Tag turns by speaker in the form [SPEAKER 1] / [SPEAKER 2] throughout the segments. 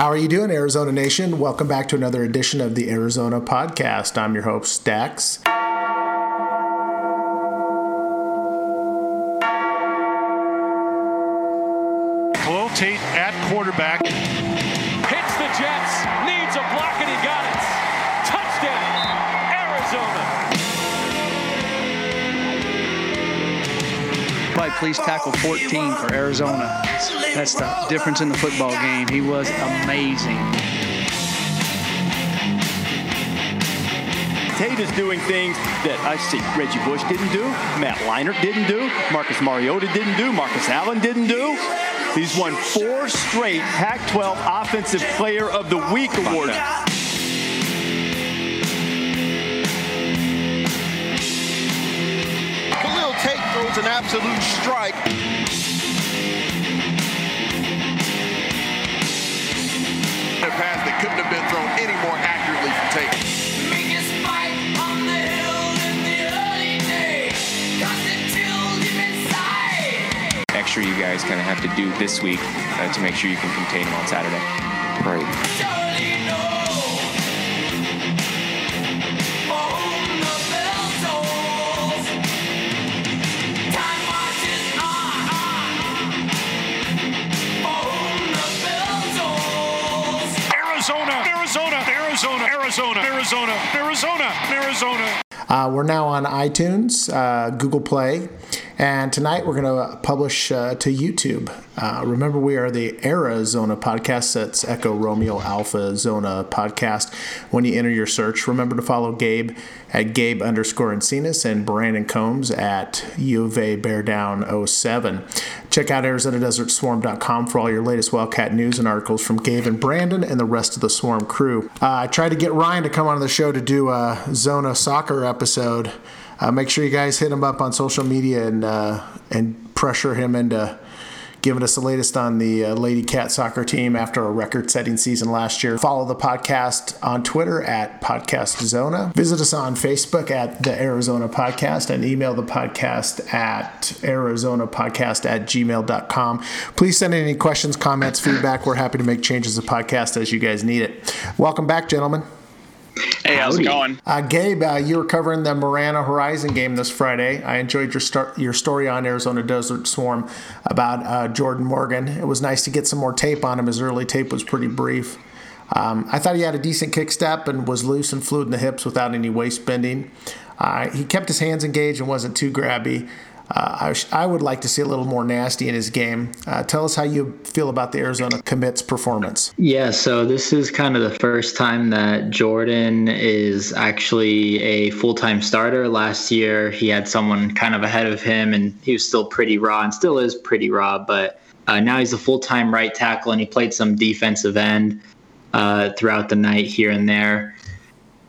[SPEAKER 1] How are you doing, Arizona Nation? Welcome back to another edition of the EraZona Podcast. I'm your host, Dax.
[SPEAKER 2] Police tackle 14 for Arizona. That's the difference in the football game. He was amazing.
[SPEAKER 3] Tate is doing things that I see Reggie Bush didn't do, Matt Leinart didn't do, Marcus Mariota didn't do, Marcus Allen didn't do. He's won four straight Pac-12 Offensive Player of the Week award.
[SPEAKER 4] An absolute strike.
[SPEAKER 5] A pass that couldn't have been thrown any more accurately from Tate.
[SPEAKER 6] Biggest fight on the hill in the early days. Cause it chilled him inside.
[SPEAKER 7] extra you guys kind of have to do this week uh, to make sure you can contain them on Saturday. Right.
[SPEAKER 8] Arizona, Arizona, Arizona, Arizona, Arizona.
[SPEAKER 1] Uh, we're now on iTunes, uh, Google Play, and tonight we're going to publish uh, to YouTube. Uh, remember, we are the EraZona podcast. That's Echo Romeo Alpha Zona podcast. When you enter your search, remember to follow Gabe at Gabe underscore Encinas and Brandon Combs at U of A Bear Down 07. Check out ArizonaDesertSwarm.com for all your latest Wildcat news and articles from Gabe and Brandon and the rest of the Swarm crew. Uh, I tried to get Ryan to come on the show to do a Zona soccer episode. Uh, make sure you guys hit him up on social media and uh, and pressure him into giving us the latest on the uh, Lady Cat soccer team after a record-setting season last year. Follow the podcast on Twitter at Podcast Zona. Visit us on Facebook at the EraZona Podcast and email the podcast at EraZona Podcast at gmail.com. Please send any questions, comments, feedback. We're happy to make changes to the podcast as you guys need it. Welcome back, gentlemen.
[SPEAKER 9] Hey, how's it going?
[SPEAKER 1] Uh, Gabe, uh, you were covering the Marana Horizon game this Friday. I enjoyed your start, your story on Arizona Desert Swarm about uh, Jordan Morgan. It was nice to get some more tape on him. His early tape was pretty brief. Um, I thought he had a decent kick step and was loose and fluid in the hips without any waist bending. Uh, he kept his hands engaged and wasn't too grabby. Uh, I, I would like to see a little more nasty in his game. Uh, tell us how you feel about the Arizona commits performance.
[SPEAKER 10] Yeah, so this is kind of the first time that Jordan is actually a full time starter. Last year, he had someone kind of ahead of him, and he was still pretty raw and still is pretty raw, but uh, now he's a full time right tackle, and he played some defensive end uh, throughout the night here and there.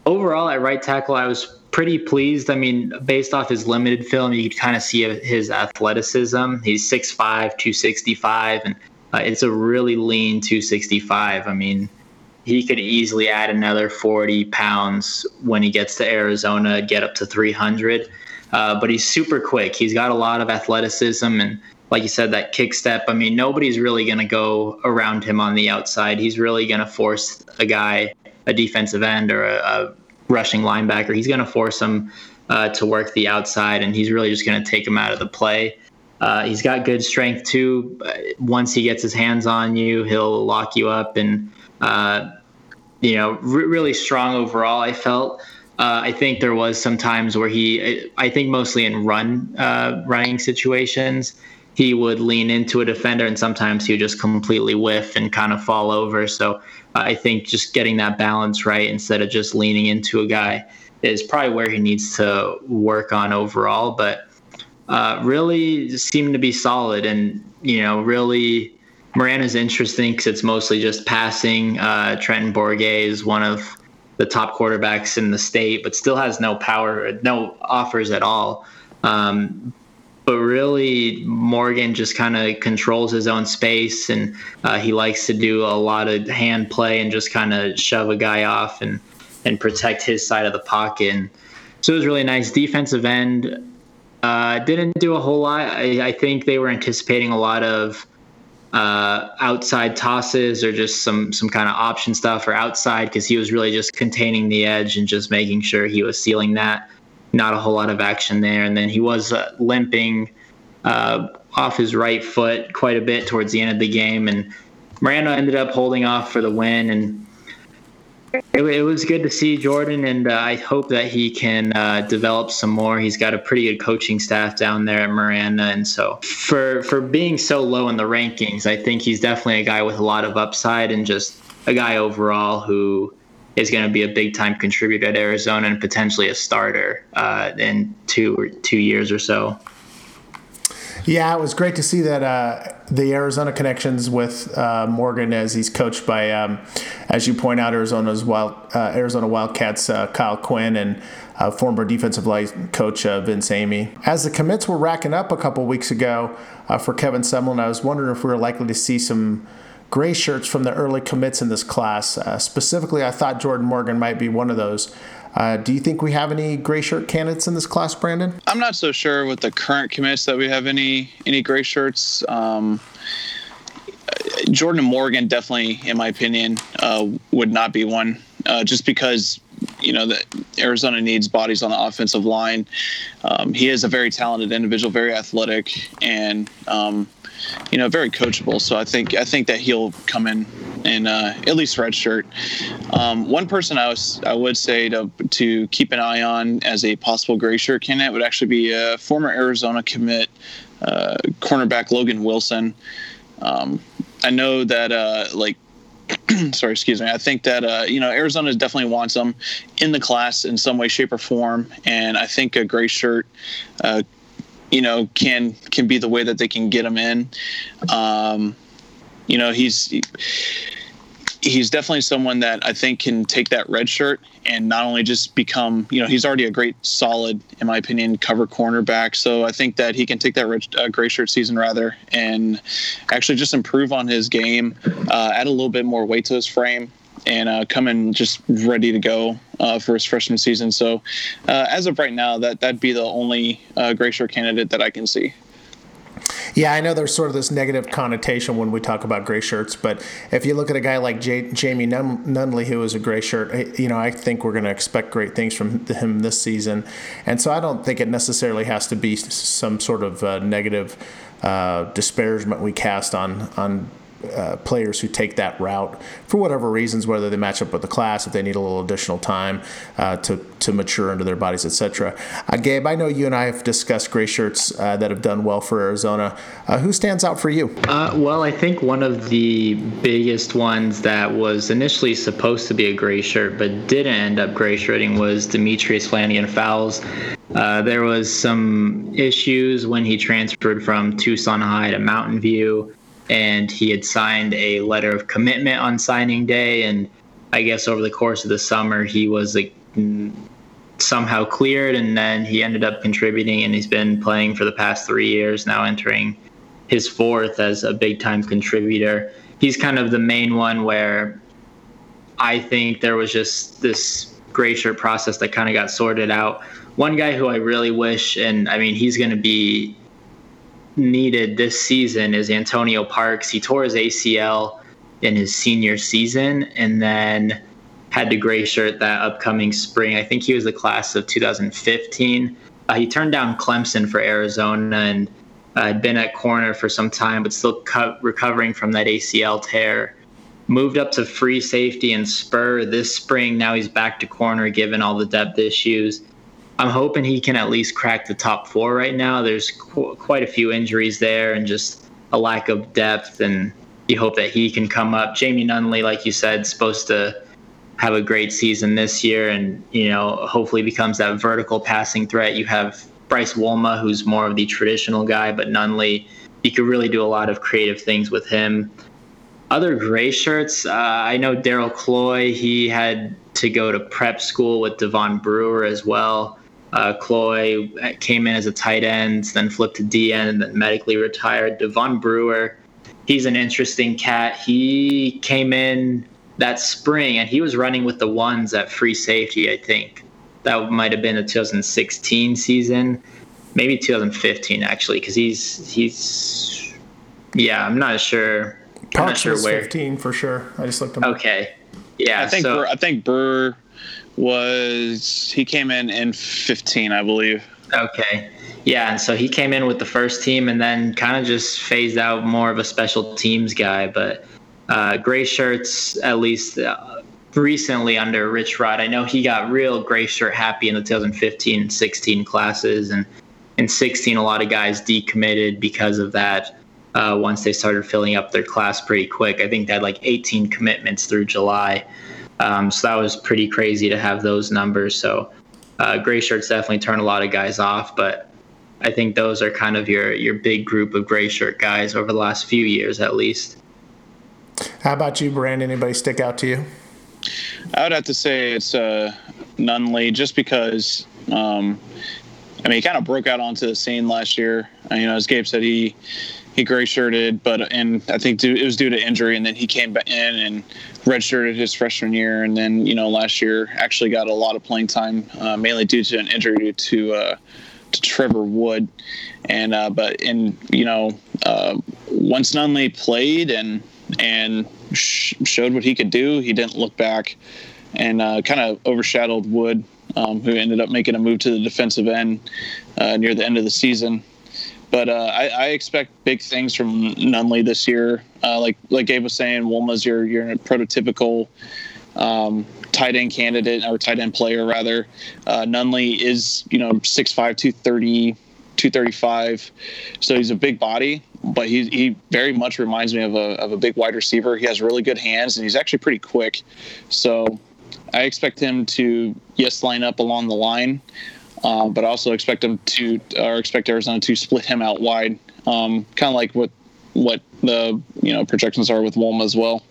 [SPEAKER 10] Overall, at right tackle, I was pretty pleased. I mean, based off his limited film, you could kind of see his athleticism. He's 6'5, 265, and uh, it's a really lean 265. I mean, he could easily add another 40 pounds when he gets to Arizona, get up to 300. Uh, but he's super quick. He's got a lot of athleticism and like you said, that kick step. I mean, nobody's really going to go around him on the outside. He's really going to force a guy, a defensive end or a, a rushing linebacker. He's going to force him uh, to work the outside, and he's really just going to take him out of the play. Uh, he's got good strength too. Once he gets his hands on you, he'll lock you up, and uh, you know, re- really strong overall. I felt. Uh, I think there was some times where he, I think mostly in run uh, running situations, he would lean into a defender, and sometimes he would just completely whiff and kind of fall over. So uh, I think just getting that balance right instead of just leaning into a guy is probably where he needs to work on overall. But uh, really seemed to be solid, and you know, really. Marana's interesting because it's mostly just passing. Uh, Trenton Bourguet is one of the top quarterbacks in the state, but still has no power, no offers at all. Um, but really, Morgan just kind of controls his own space, and uh, he likes to do a lot of hand play and just kind of shove a guy off and and protect his side of the pocket. And so it was really nice. Defensive end uh, didn't do a whole lot. I, I think they were anticipating a lot of uh, outside tosses or just some some kind of option stuff or outside because he was really just containing the edge and just making sure he was sealing that. Not a whole lot of action there, and then he was uh, limping uh, off his right foot quite a bit towards the end of the game, and Marana ended up holding off for the win. And it, it, was good to see Jordan, and uh, I hope that he can uh, develop some more. He's got a pretty good coaching staff down there at Marana, and so for for being so low in the rankings, I think he's definitely a guy with a lot of upside and just a guy overall who is going to be a big time contributor at Arizona and potentially a starter uh, in two or two years or so.
[SPEAKER 1] Yeah, it was great to see that uh, the Arizona connections with uh, Morgan as he's coached by, um, as you point out, Arizona's wild uh, Arizona Wildcats uh, Kyle Quinn and uh, former defensive line coach uh, Vince Amey. As the commits were racking up a couple weeks ago for Kevin Sumlin, I was wondering if we were likely to see some gray shirts from the early commits in this class. specifically, I thought Jordan Morgan might be one of those. Uh, do you think we have any gray shirt candidates in this class, Brandon?
[SPEAKER 9] I'm not so sure with the current commits that we have any any gray shirts. Um, Jordan Morgan definitely, in my opinion, uh, would not be one, uh, just because you know that Arizona needs bodies on the offensive line. Um, he is a very talented individual, very athletic, and um, you know very coachable. So I think I think that he'll come in in uh, at least redshirt. Um, one person I was I would say to to keep an eye on as a possible gray shirt candidate would actually be a former Arizona commit uh, cornerback Logan Wilson. Um, I know that uh, like sorry, excuse me. I think that uh, you know Arizona definitely wants them in the class in some way, shape, or form, and I think a gray shirt, uh, you know, can can be the way that they can get him in. Um, you know, he's he's definitely someone that I think can take that red shirt and not only just become, you know, he's already a great, solid, in my opinion, cover cornerback. So I think that he can take that red, uh, gray shirt season rather and actually just improve on his game, uh, add a little bit more weight to his frame. And uh, come in just ready to go uh, for his freshman season. So, uh, as of right now, that that'd be the only uh, gray shirt candidate that I can see.
[SPEAKER 1] Yeah, I know there's sort of this negative connotation when we talk about gray shirts, but if you look at a guy like J- Jamie Nun- Nunley, who is a gray shirt, eh, you know, I think we're going to expect great things from him this season. And so I don't think it necessarily has to be some sort of uh, negative uh, disparagement we cast on on uh, players who take that route for whatever reasons, whether they match up with the class, if they need a little additional time uh, to to mature into their bodies, etc. Uh, Gabe, I know you and I have discussed gray shirts uh, that have done well for Arizona. Uh, who stands out for you?
[SPEAKER 10] Well, I think one of the biggest ones that was initially supposed to be a gray shirt but didn't end up gray shirting was Demetrius Flannigan Fowles. there was some issues when he transferred from Tucson High to Mountain View and he had signed a letter of commitment on signing day and i guess over the course of the summer he was like somehow cleared and then he ended up contributing and he's been playing for the past three years now entering his fourth as a big time contributor. He's kind of the main one where i think there was just this gray shirt process that kind of got sorted out. One guy who i really wish and i mean he's going to be needed this season is Antonio Parks. He tore his ACL in his senior season and then had to gray shirt that upcoming spring. I think he was the class of 2015. Uh, he turned down Clemson for Arizona and uh, had been at corner for some time, but still co- recovering from that ACL tear. Moved up to free safety and spur this spring. Now he's back to corner given all the depth issues. I'm hoping he can at least crack the top four right now. There's qu- quite a few injuries there and just a lack of depth, and you hope that he can come up. Jamie Nunley, like you said, supposed to have a great season this year, and you know hopefully becomes that vertical passing threat. You have Bryce Wolma, who's more of the traditional guy, but Nunley, you could really do a lot of creative things with him. Other gray shirts, uh, I know Daryl Cloy. He had to go to prep school with Devon Brewer as well. Uh, Cloy came in as a tight end, then flipped to D end, and then medically retired. Devon Brewer, he's an interesting cat. He came in that spring and he was running with the ones at free safety, I think. That might have been the 2016 season, maybe 2015 actually, because he's he's Yeah, I'm not sure. I'm not sure
[SPEAKER 1] was
[SPEAKER 10] where.
[SPEAKER 1] 15 for sure. I just looked him up.
[SPEAKER 10] Okay. Yeah.
[SPEAKER 9] I think
[SPEAKER 10] so,
[SPEAKER 9] Burr, I think Burr was he came in in 15, I believe.
[SPEAKER 10] Okay. Yeah, and so he came in with the first team and then kind of just phased out more of a special teams guy. But uh, gray shirts, at least uh, recently under Rich Rod, I know he got real gray shirt happy in the 2015 16 classes. And in 16, a lot of guys decommitted because of that uh, once they started filling up their class pretty quick. I think they had like 18 commitments through July. Um, so that was pretty crazy to have those numbers. So uh, gray shirts definitely turn a lot of guys off, but I think those are kind of your your big group of gray shirt guys over the last few years, at least.
[SPEAKER 1] How about you, Brandon? Anybody stick out to you?
[SPEAKER 9] I would have to say it's uh, Nunley just because, um, I mean, he kind of broke out onto the scene last year. Uh, you know, as Gabe said, he he gray shirted, but and I think due, it was due to injury, and then he came back in and redshirted his freshman year, and then you know last year actually got a lot of playing time, uh, mainly due to an injury to uh, to Trevor Wood, and uh, but and you know uh, once Nunley played and and sh- showed what he could do, he didn't look back, and uh, kind of overshadowed Wood, um, who ended up making a move to the defensive end uh, near the end of the season. But uh, I, I expect big things from Nunley this year. Uh, like like Gabe was saying, Wolma's your your prototypical um, tight end candidate or tight end player rather. Uh, Nunley is you know 6'5", 230, 235, so he's a big body, but he he very much reminds me of a of a big wide receiver. He has really good hands and he's actually pretty quick. So I expect him to yes line up along the line. Um, but I also expect him to, or expect Arizona to split him out wide, um, kind of like what what the you know projections are with Wolma as well.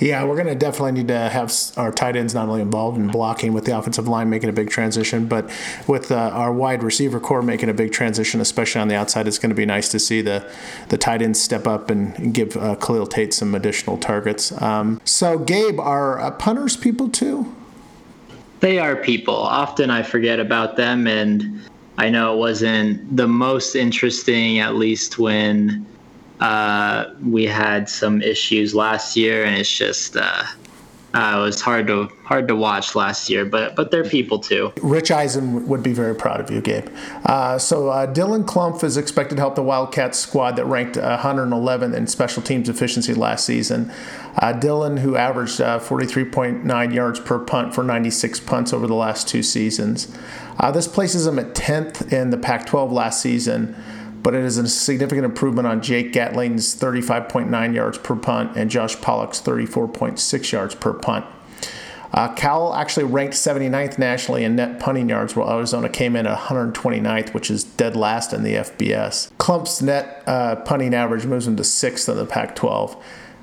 [SPEAKER 1] Yeah, we're going to definitely need to have our tight ends not only involved in blocking with the offensive line making a big transition, but with uh, our wide receiver corps making a big transition, especially on the outside. It's going to be nice to see the the tight ends step up and give uh, Khalil Tate some additional targets. Um, so, Gabe, are uh, punters people too?
[SPEAKER 10] They are people. Often I forget about them, and I know it wasn't the most interesting, at least when uh, we had some issues last year, and it's just uh, uh, it was hard to hard to watch last year. But but they're people too.
[SPEAKER 1] Rich Eisen would be very proud of you, Gabe. Uh, so uh, Dylan Klumph is expected to help the Wildcats squad that ranked 111 in special teams efficiency last season. Uh, Dylan, who averaged uh, 43.9 yards per punt for 96 punts over the last two seasons. Uh, this places him at 10th in the Pac 12 last season, but it is a significant improvement on Jake Glatting's 35.9 yards per punt and Josh Pollack's 34.6 yards per punt. Uh, Cal actually ranked 79th nationally in net punting yards, while Arizona came in at 129th, which is dead last in the FBS. Klumph's net uh, punting average moves him to sixth in the Pac 12.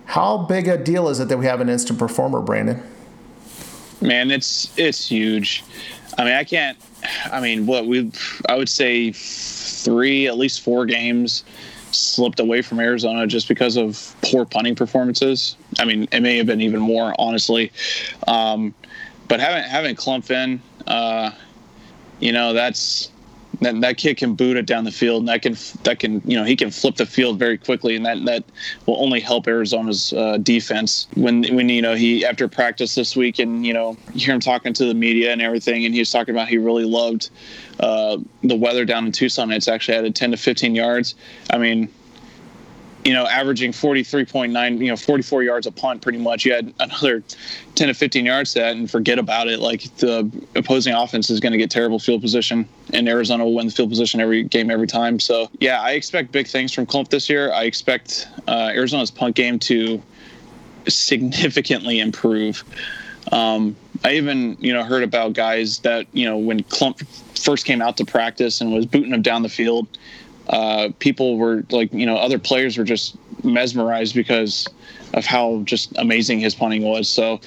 [SPEAKER 1] How big a deal is it that we have an instant performer, Brandon?
[SPEAKER 9] Man, it's it's huge. I mean, I can't. I mean, what we I would say three, at least four games slipped away from Arizona just because of poor punting performances. I mean, it may have been even more, honestly. Um, but having having Klumph in, uh, you know, that's that, that kid can boot it down the field and that can that can you know he can flip the field very quickly and that that will only help Arizona's uh, defense when when you know he after practice this week and you know you hear him talking to the media and everything and he was talking about he really loved uh, the weather down in Tucson. It's actually added 10 to 15 yards. I mean you know, averaging 43.9, you know, 44 yards a punt pretty much. You had another 10 to 15 yards that and forget about it. Like the opposing offense is going to get terrible field position and Arizona will win the field position every game, every time. So, yeah, I expect big things from Klumph this year. I expect uh, Arizona's punt game to significantly improve. Um, I even, you know, heard about guys that, you know, when Klumph first came out to practice and was booting them down the field, uh, people were like, you know, other players were just mesmerized because of how just amazing his punting was. So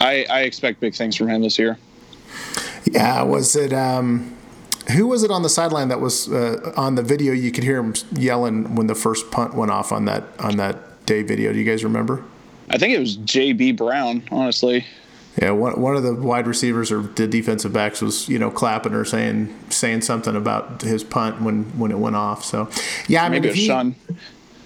[SPEAKER 9] I, I expect big things from him this year.
[SPEAKER 1] Yeah, was it um, who was it on the sideline that was uh, on the video? You could hear him yelling when the first punt went off on that on that day video. Do you guys remember?
[SPEAKER 9] I think it was JB Brown, honestly.
[SPEAKER 1] Yeah, one, one of the wide receivers or the defensive backs was you know clapping or saying saying something about his punt when when it went off. So, yeah, I
[SPEAKER 9] Maybe
[SPEAKER 1] mean,
[SPEAKER 9] was
[SPEAKER 1] he,
[SPEAKER 9] Shun.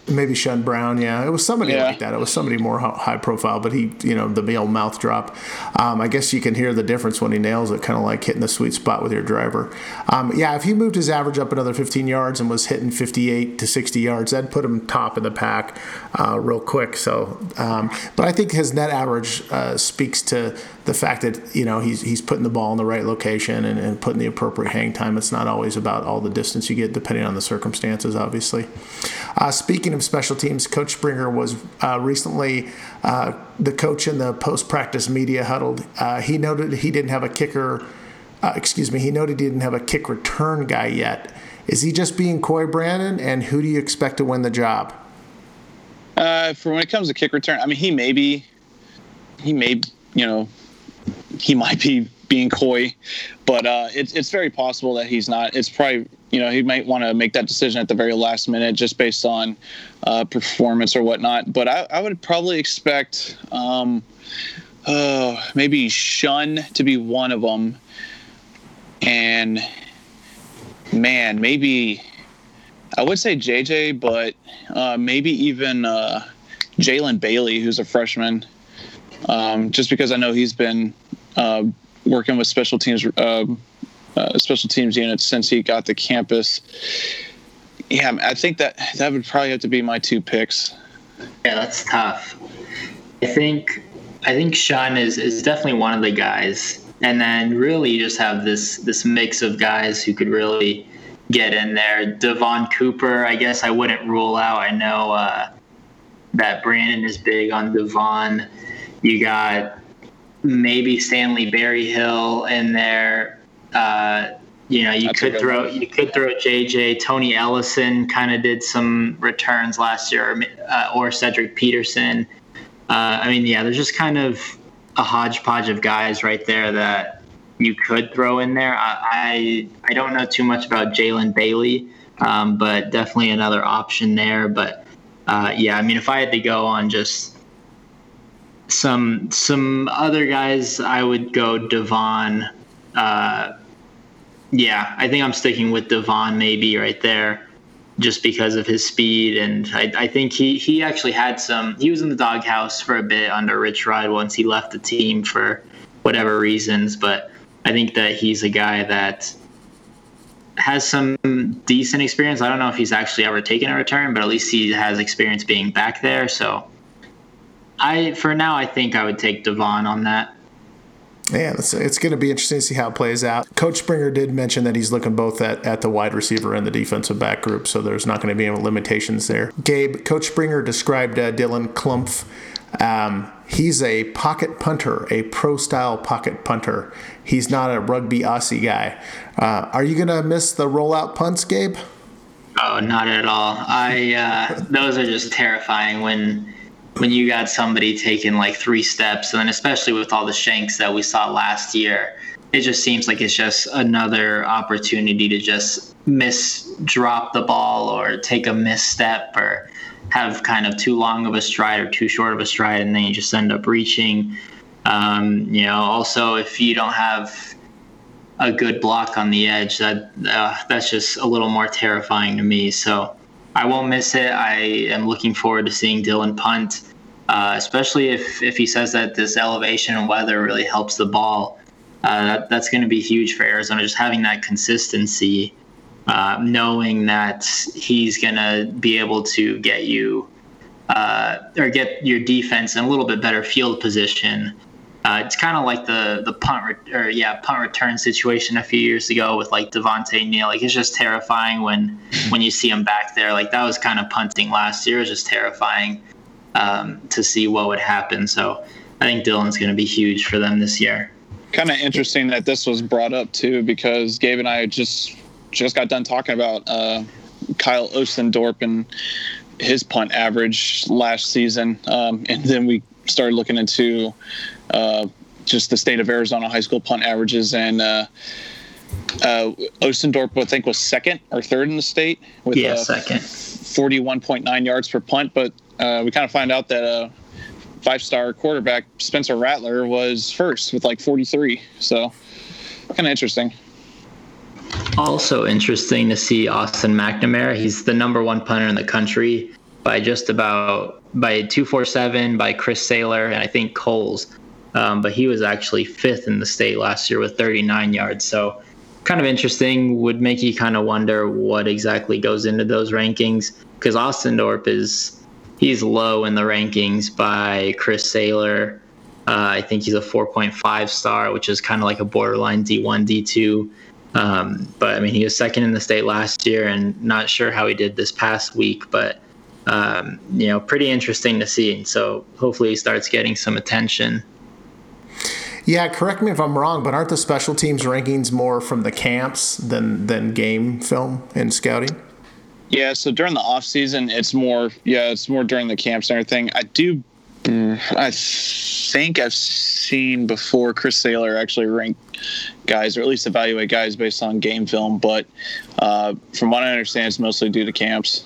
[SPEAKER 1] Maybe Shun Brown. Yeah, it was somebody
[SPEAKER 9] Yeah.
[SPEAKER 1] like that. It was somebody more high profile, but he, you know, the male mouth drop. Um, I guess you can hear the difference when he nails it, kind of like hitting the sweet spot with your driver. Um, yeah, if he moved his average up another 15 yards and was hitting 58 to 60 yards, that'd put him top of the pack uh, real quick. So, um, but I think his net average uh, speaks to the fact that you know he's he's putting the ball in the right location and, and putting the appropriate hang time. It's not always about all the distance you get, depending on the circumstances, obviously. Uh, speaking of special teams, Coach Springer was uh, recently uh, the coach in the post practice media huddle. Uh, he noted he didn't have a kicker. Uh, excuse me. He noted he didn't have a kick return guy yet. Is he just being coy, Brandon? And who do you expect to win the job?
[SPEAKER 9] Uh, for when it comes to kick return, I mean, he may be, he may, you know, he might be being coy, but uh, it's it's very possible that he's not. It's probably, you know, he might want to make that decision at the very last minute just based on uh, performance or whatnot. But I, I would probably expect, um, uh, maybe Shun to be one of them, and man, maybe. I would say JJ, but uh, maybe even uh, Jalen Bailey, who's a freshman, um, just because I know he's been uh, working with special teams, uh, uh, special teams units since he got the campus. Yeah, I think that that would probably have to be my two picks.
[SPEAKER 10] Yeah, that's tough. I think I think Shun is is definitely one of the guys, and then really you just have this this mix of guys who could really get in there. Devon Cooper, I guess I wouldn't rule out. I know uh, that Brandon is big on Devon. You got maybe Stanley Berryhill in there. Uh, you know, you
[SPEAKER 9] That's
[SPEAKER 10] could throw
[SPEAKER 9] one.
[SPEAKER 10] you could throw JJ. Tony Ellison kind of did some returns last year, uh, or Cedric Peterson. Uh, I mean, yeah, there's just kind of a hodgepodge of guys right there that you could throw in there. I I, I don't know too much about Jalen Bailey, um, but definitely another option there. But uh, yeah, I mean, if I had to go on just some some other guys, I would go Devon. Uh, yeah, I think I'm sticking with Devon maybe right there, just because of his speed, and I, I think he he actually had some. He was in the doghouse for a bit under Rich Rod once he left the team for whatever reasons, but I think that he's a guy that has some decent experience. I don't know if he's actually ever taken a return, but at least he has experience being back there. So I for now I think I would take Devon on that.
[SPEAKER 1] Yeah, it's, it's going to be interesting to see how it plays out. Coach Springer did mention that he's looking both at, at the wide receiver and the defensive back group, so there's not going to be any limitations there. Gabe, Coach Springer described uh, Dylan Klumph. Um, he's a pocket punter, a pro style pocket punter. He's not a rugby Aussie guy. Uh, are you going to miss the rollout punts, Gabe?
[SPEAKER 10] Oh, not at all. I uh, those are just terrifying when when you got somebody taking like three steps, and then especially with all the shanks that we saw last year, it just seems like it's just another opportunity to just miss drop the ball or take a misstep or have kind of too long of a stride or too short of a stride, and then you just end up reaching. Um, you know, also if you don't have a good block on the edge, that uh, that's just a little more terrifying to me. So I won't miss it. I am looking forward to seeing Dylan punt, uh, especially if if he says that this elevation and weather really helps the ball. Uh, that, that's going to be huge for Arizona. Just having that consistency, uh, knowing that he's going to be able to get you uh, or get your defense in a little bit better field position. Uh, it's kind of like the the punt re- or yeah punt return situation a few years ago with like Davonte Neal. Like it's just terrifying when when you see him back there. Like that was kind of punting last year. It was just terrifying um, to see what would happen. So I think Dylan's going to be huge for them this year.
[SPEAKER 9] Kind of interesting that this was brought up too, because Gabe and I just just got done talking about uh, Kyle Ostendorp and his punt average last season, um, and then we started looking into just the state of Arizona high school punt averages, and uh, uh, Ostendorp I think was second or third in the state with
[SPEAKER 10] Yeah,
[SPEAKER 9] uh,
[SPEAKER 10] second.
[SPEAKER 9] 41.9 yards per punt, but uh, we kind of find out that uh, five-star quarterback Spencer Rattler was first with like 43. So kind of interesting.
[SPEAKER 10] Also interesting to see Austin McNamara. He's the number one punter in the country. by just about by 247 by Chris Sailer and I think Kohl's. Um, but he was actually fifth in the state last year with 39 yards. So kind of interesting. Would make you kind of wonder what exactly goes into those rankings because Ostendorp is he's low in the rankings by Chris Sailer. Uh, I think he's a 4.5 star, which is kind of like a borderline D1, D2. Um, but I mean, he was second in the state last year, and not sure how he did this past week. But um, you know, pretty interesting to see. And So hopefully, he starts getting some attention.
[SPEAKER 1] Yeah, correct me if I'm wrong, but aren't the special teams rankings more from the camps than than game film and scouting?
[SPEAKER 9] Yeah, so during the off season, it's more yeah, it's more during the camps and everything. I do, I think I've seen before Chris Sailer actually rank guys or at least evaluate guys based on game film, but uh, from what I understand, it's mostly due to camps.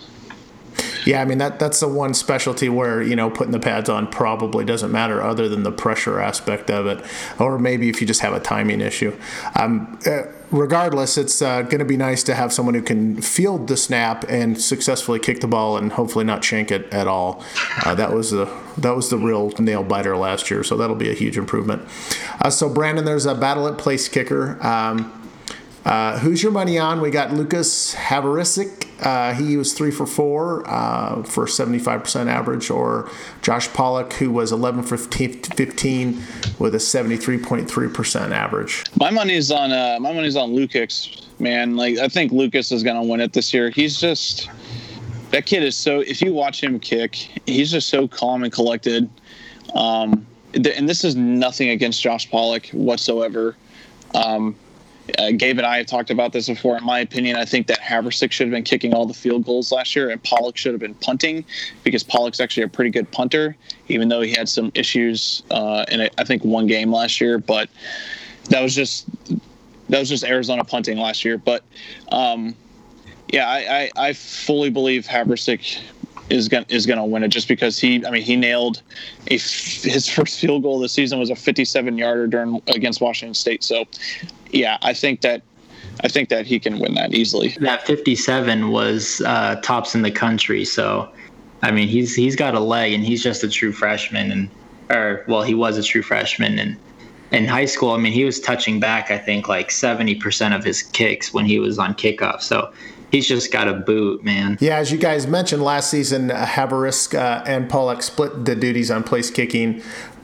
[SPEAKER 1] Yeah, I mean that that's the one specialty where you know putting the pads on probably doesn't matter other than the pressure aspect of it, or maybe if you just have a timing issue. Um, uh, regardless, it's uh, going to be nice to have someone who can field the snap and successfully kick the ball and hopefully not shank it at all. Uh, that was the that was the real nail biter last year, so that'll be a huge improvement. Uh, so Brandon, there's a battle at place kicker. Um, uh, who's your money on? We got Lucas Havrisik. Uh, he was three for four uh, for 75% average, or Josh Pollack, who was 11 for 15 with a 73.3% average.
[SPEAKER 9] My money's on uh, my money's on Lucas, man. Like I think Lucas is gonna win it this year. He's just that kid is so. If you watch him kick, he's just so calm and collected. Um, and this is nothing against Josh Pollack whatsoever. Um, uh, Gabe and I have talked about this before. In my opinion, I think that Havrisik should have been kicking all the field goals last year, and Pollack should have been punting because Pollack's actually a pretty good punter, even though he had some issues uh, in I think one game last year. But that was just that was just Arizona punting last year. But um, yeah, I, I, I fully believe Havrisik is going is going to win it just because he I mean he nailed a his first field goal this season was a 57 yarder during against Washington State. So yeah, I think that I think that he can win that easily.
[SPEAKER 10] That 57 was uh, tops in the country, so I mean he's he's got a leg and he's just a true freshman and or well he was a true freshman and in high school I mean he was touching back I think like 70% of his kicks when he was on kickoff. So he's just got a boot, man.
[SPEAKER 1] Yeah, as you guys mentioned last season, uh, Havrisik uh, and Pollack split the duties on place kicking.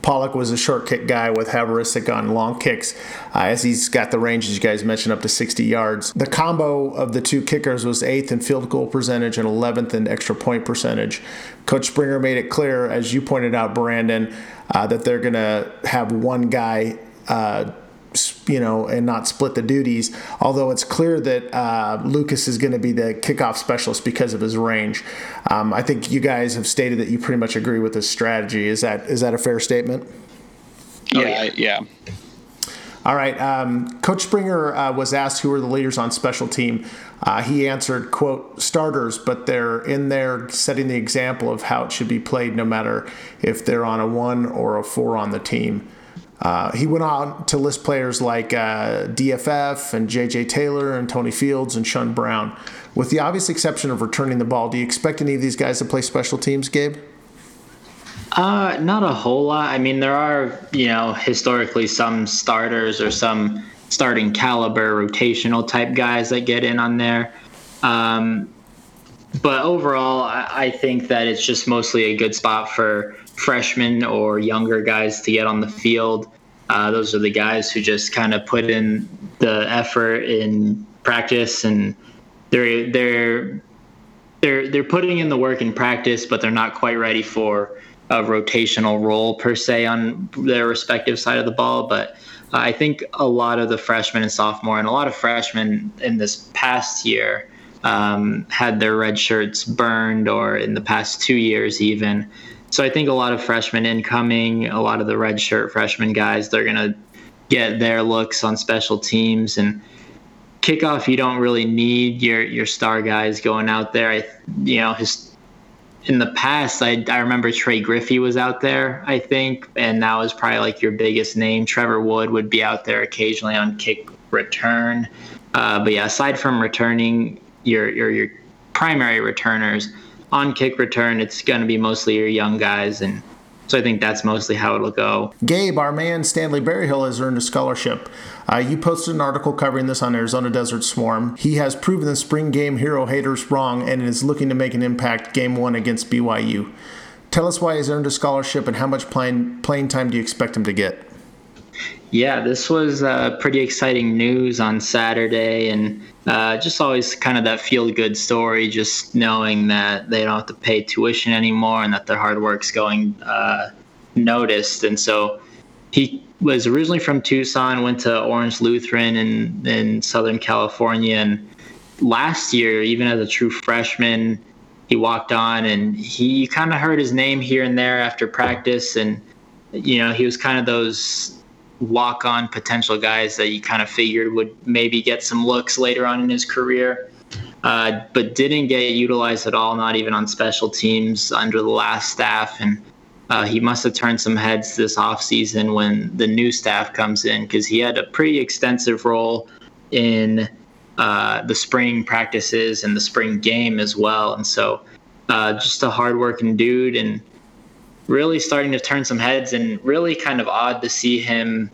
[SPEAKER 1] Pollack was a short kick guy with Havrisik on long kicks, uh, as he's got the range, as you guys mentioned, up to 60 yards. The combo of the two kickers was eighth in field goal percentage and 11th in extra point percentage. Coach Springer made it clear, as you pointed out, Brandon, uh, that they're going to have one guy uh, you know, and not split the duties. Although it's clear that uh, Lucas is going to be the kickoff specialist because of his range. Um, I think you guys have stated that you pretty much agree with this strategy. Is that is that a fair statement?
[SPEAKER 9] Yeah, yeah.
[SPEAKER 1] All right. Um, Coach Springer uh, was asked who are the leaders on special team. Uh, he answered, "quote starters, but they're in there setting the example of how it should be played, no matter if they're on a one or a four on the team." Uh, he went on to list players like uh, DFF and JJ Taylor and Tony Fields and Shun Brown. With the obvious exception of returning the ball, do you expect any of these guys to play special teams, Gabe?
[SPEAKER 10] Uh, not a whole lot. I mean, there are, you know, historically some starters or some starting caliber rotational type guys that get in on there. Um, but overall, I, I think that it's just mostly a good spot for freshmen or younger guys to get on the field. Uh, those are the guys who just kind of put in the effort in practice, and they're they're they're they're putting in the work in practice, but they're not quite ready for a rotational role per se on their respective side of the ball. But I think a lot of the freshmen and sophomore, and a lot of freshmen in this past year, um, had their red shirts burned, or in the past two years even. So I think a lot of freshmen incoming, a lot of the redshirt freshman guys, they're gonna get their looks on special teams and kickoff. You don't really need your your star guys going out there. I, you know, his in the past, I, I remember Trey Griffey was out there, I think, and that was probably like your biggest name. Trevor Wood would be out there occasionally on kick return. Uh, but yeah, aside from returning your, your, your primary returners, on kick return, it's going to be mostly your young guys. And so I think that's mostly how it'll go.
[SPEAKER 1] Gabe, our man Stanley Berryhill has earned a scholarship. Uh, you posted an article covering this on Arizona Desert Swarm. He has proven the spring game hero haters wrong and is looking to make an impact game one against BYU. Tell us why he's earned a scholarship and how much playing, playing time do you expect him to get?
[SPEAKER 10] Yeah, this was uh, pretty exciting news on Saturday, and uh, just always kind of that feel good story, just knowing that they don't have to pay tuition anymore and that their hard work's going uh, noticed. And so he was originally from Tucson, went to Orange Lutheran in, in Southern California, and last year, even as a true freshman, he walked on and he kind of heard his name here and there after practice, and you know he was kind of those walk on potential guys that you kind of figured would maybe get some looks later on in his career, uh, but didn't get utilized at all, not even on special teams under the last staff. And uh, he must have turned some heads this offseason when the new staff comes in because he had a pretty extensive role in uh, the spring practices and the spring game as well. And so uh, just a hardworking dude and really starting to turn some heads and really kind of odd to see him.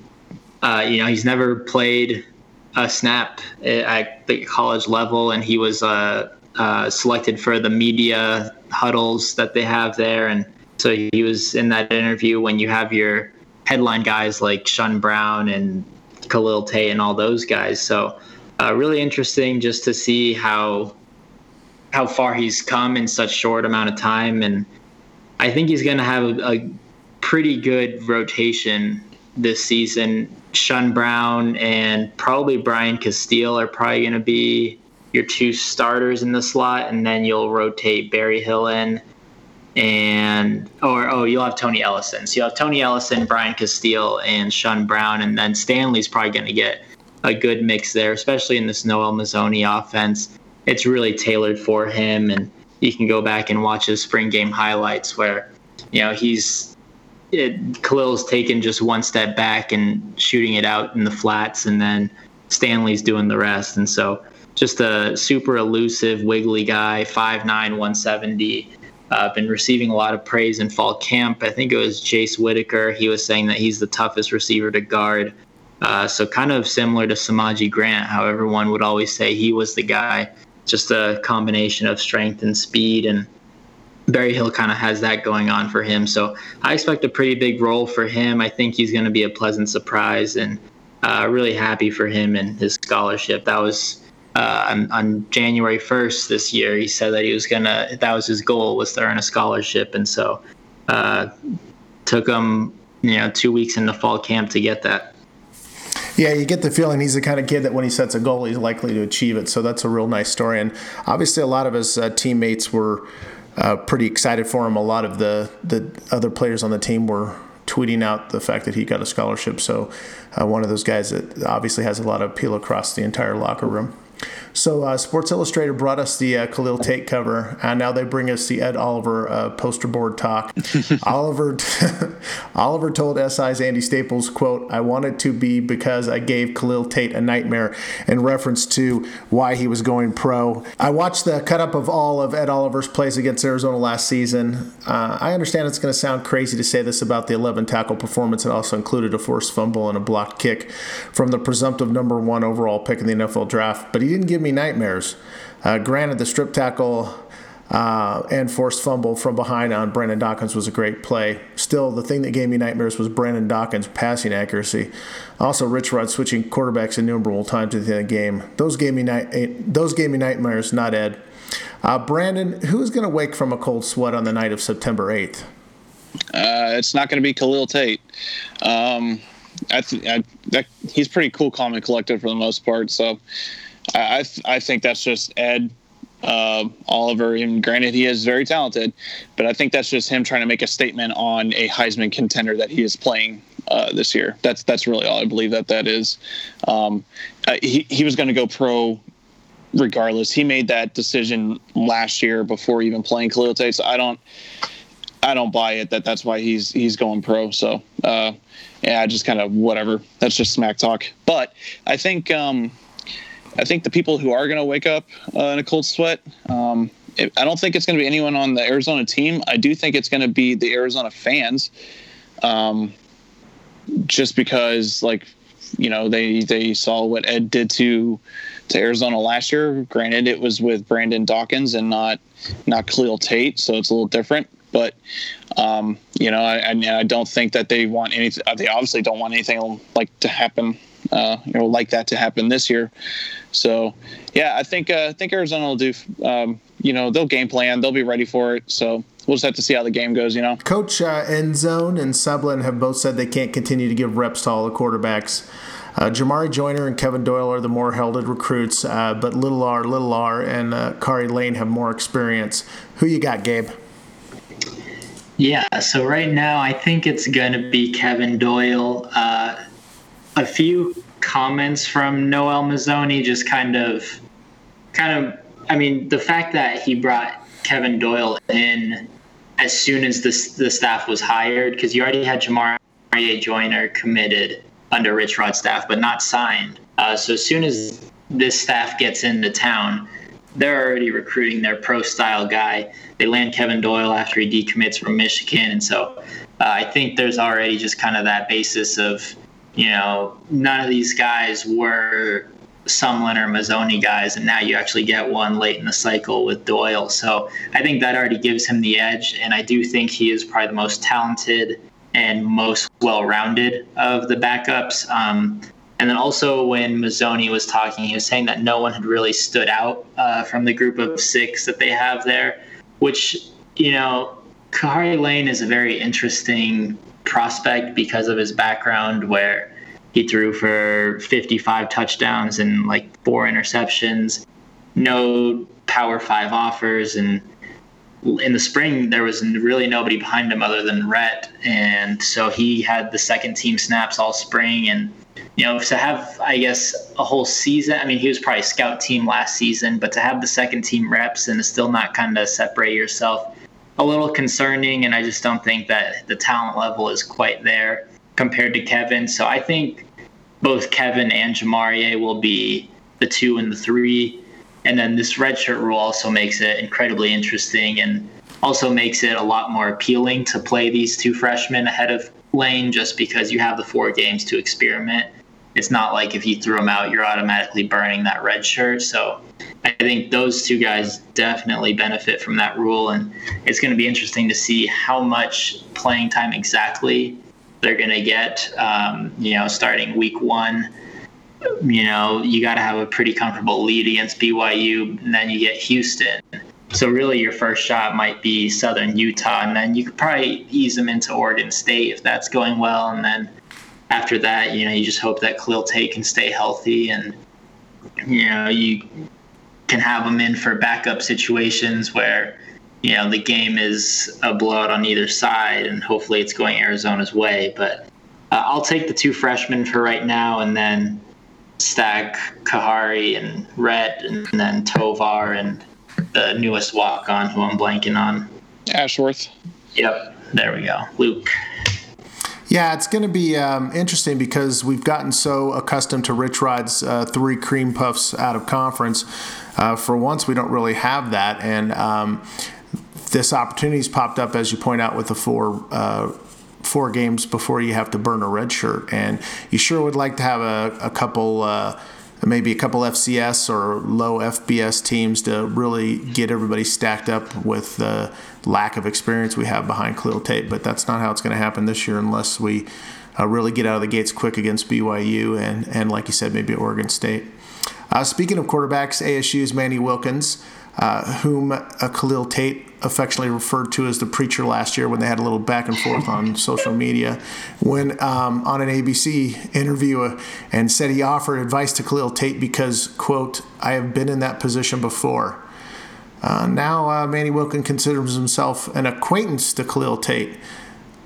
[SPEAKER 10] Uh, you know, he's never played a snap at the college level, and he was uh, uh, selected for the media huddles that they have there. And so he was in that interview when you have your headline guys like Shun Brown and Khalil Tate and all those guys. So uh, really interesting just to see how how far he's come in such short amount of time and I think he's going to have a, a, pretty good rotation this season. Shun Brown and probably Brian Casteel are probably going to be your two starters in the slot, and then you'll rotate Berryhill in, and or oh, you'll have Tony Ellison. So you'll have Tony Ellison, Brian Casteel, and Shun Brown, and then Stanley's probably going to get a good mix there, especially in this Noel Mazzone offense. It's really tailored for him, and you can go back and watch his spring game highlights where, you know, he's it, Khalil's taken just one step back and shooting it out in the flats, and then Stanley's doing the rest. And so, just a super elusive, wiggly guy, 5'9, 170. Uh, been receiving a lot of praise in fall camp. I think it was Chase Whitaker. He was saying that he's the toughest receiver to guard. Uh, so kind of similar to Samaji Grant, how everyone would always say he was the guy just a combination of strength and speed and Berryhill kind of has that going on for him. So I expect a pretty big role for him. I think he's going to be a pleasant surprise and uh, really happy for him and his scholarship. That was uh, on, on, January 1st this year. He said that he was going to, that was his goal was to earn a scholarship. And so uh, took him, you know, two weeks in the fall camp to get that.
[SPEAKER 1] Yeah, you get the feeling he's the kind of kid that when he sets a goal, he's likely to achieve it. So that's a real nice story. And obviously, a lot of his uh, teammates were uh, pretty excited for him. A lot of the the other players on the team were tweeting out the fact that he got a scholarship. So uh, one of those guys that obviously has a lot of appeal across the entire locker room. So uh, Sports Illustrated brought us the uh, Khalil Tate cover, and now they bring us the Ed Oliver uh, poster board talk. Oliver Oliver told SI's Andy Staples, "quote I wanted to be because I gave Khalil Tate a nightmare." In reference to why he was going pro. I watched the cut up of all of Ed Oliver's plays against Arizona last season. Uh, I understand it's going to sound crazy to say this about the 11 tackle performance. It also included a forced fumble and a blocked kick from the presumptive number one overall pick in the NFL draft, but he didn't give me nightmares. Uh, granted, the strip tackle uh, and forced fumble from behind on Brandon Dawkins was a great play. Still, the thing that gave me nightmares was Brandon Dawkins' passing accuracy. Also, Rich Rod switching quarterbacks innumerable times at the end of the game. Those gave me night- eh, those gave me nightmares. Not Ed. Uh, Brandon, who is going to wake from a cold sweat on the night of September eighth?
[SPEAKER 9] Uh, it's not going to be Khalil Tate. Um, I th- I, that, he's pretty cool, calm, and collected for the most part. So I th- I think that's just Ed uh, Oliver. And granted, he is very talented, but I think that's just him trying to make a statement on a Heisman contender that he is playing uh, this year. That's that's really all I believe that that is. Um, uh, he he was going to go pro regardless. He made that decision last year before even playing Khalil Tate. So I don't. I don't buy it that that's why he's he's going pro. So uh, yeah, just kind of whatever. That's just smack talk. But I think um, I think the people who are going to wake up uh, in a cold sweat, um, I don't think it's going to be anyone on the Arizona team. I do think it's going to be the Arizona fans, um, just because like you know they they saw what Ed did to to Arizona last year. Granted, it was with Brandon Dawkins and not not Khalil Tate, so it's a little different. But um, you know, I, I don't think that they want anything. They obviously don't want anything like to happen, uh, you know, like that to happen this year. So, yeah, I think uh, I think Arizona will do. Um, you know, they'll game plan. They'll be ready for it. So we'll just have to see how the game goes. You know,
[SPEAKER 1] Coach uh, Mazzone and Sumlin have both said they can't continue to give reps to all the quarterbacks. Uh, Jamarye Joiner and Kevin Doyle are the more heralded recruits, uh, but Little R, Little R, and uh, Khari Lane have more experience. Who you got, Gabe?
[SPEAKER 10] Yeah, so right now I think it's going to be Kevin Doyle. Uh, a few comments from Noel Mazzone just kind of, kind of, I mean, the fact that he brought Kevin Doyle in as soon as the, the staff was hired, because you already had Jamar Joiner committed under Rich Rod staff, but not signed. Uh, so as soon as this staff gets into town, they're already recruiting their pro style guy. They land Kevin Doyle after he decommits from Michigan, and so uh, I think there's already just kind of that basis of, you know, none of these guys were Sumlin or Mazzone guys, and now you actually get one late in the cycle with Doyle. So I think that already gives him the edge, and I do think he is probably the most talented and most well-rounded of the backups. Um, and then also when Mazzone was talking, he was saying that no one had really stood out uh, from the group of six that they have there, which, you know, Khari Lane is a very interesting prospect because of his background where he threw for 55 touchdowns and like four interceptions, no power five offers. And in the spring, there was really nobody behind him other than Rhett. And so he had the second team snaps all spring and you know, to have, I guess, a whole season. I mean, he was probably scout team last season, but to have the second team reps and still not kind of separate yourself, a little concerning. And I just don't think that the talent level is quite there compared to Kevin. So I think both Kevin and Jamarye will be the two and the three. And then this redshirt rule also makes it incredibly interesting and also makes it a lot more appealing to play these two freshmen ahead of Lane just because you have the four games to experiment it's not like if you threw them out, you're automatically burning that red shirt. So I think those two guys definitely benefit from that rule, and it's going to be interesting to see how much playing time exactly they're going to get. Um, you know, starting week one, you know, you got to have a pretty comfortable lead against BYU, and then you get Houston. So really, your first shot might be Southern Utah, and then you could probably ease them into Oregon State if that's going well, and then after that, you know, you just hope that Khalil Tate can stay healthy and, you know, you can have him in for backup situations where, you know, the game is a blowout on either side and hopefully it's going Arizona's way. But uh, I'll take the two freshmen for right now and then stack Kahari, and Rhett and then Tovar and the newest walk on who I'm blanking on.
[SPEAKER 9] Ashworth.
[SPEAKER 10] Yep. There we go. Luke.
[SPEAKER 1] Yeah, it's going to be um, interesting because we've gotten so accustomed to Rich Rod's uh, three cream puffs out of conference. Uh, for once, we don't really have that, and um, this opportunity's popped up, as you point out, with the four. Uh, four games before you have to burn a red shirt, and you sure would like to have a, a couple uh, maybe a couple FCS or low FBS teams to really get everybody stacked up with the lack of experience we have behind Khalil Tate. But that's not how it's going to happen this year unless we uh, really get out of the gates quick against BYU and, and like you said, maybe Oregon State. Uh, speaking of quarterbacks, ASU's Manny Wilkins uh, whom uh, Khalil Tate affectionately referred to as the preacher last year when they had a little back and forth on social media, when um, on an ABC interview uh, and said he offered advice to Khalil Tate because, quote, I have been in that position before. Uh, now uh, Manny Wilkins considers himself an acquaintance to Khalil Tate.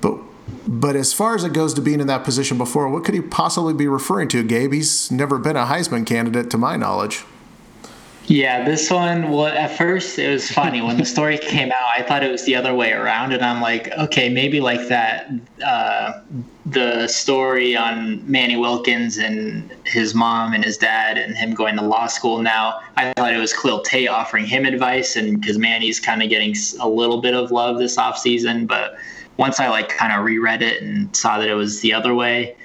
[SPEAKER 1] But but as far as it goes to being in that position before, what could he possibly be referring to, Gabe? He's never been a Heisman candidate to my knowledge.
[SPEAKER 10] Yeah, this one, well, at first it was funny. When the story came out, I thought it was the other way around. And I'm like, okay, maybe like that, uh, the story on Manny Wilkins and his mom and his dad and him going to law school now. I thought it was Khalil Tate offering him advice. And because Manny's kind of getting a little bit of love this offseason. But once I like kind of reread it and saw that it was the other way,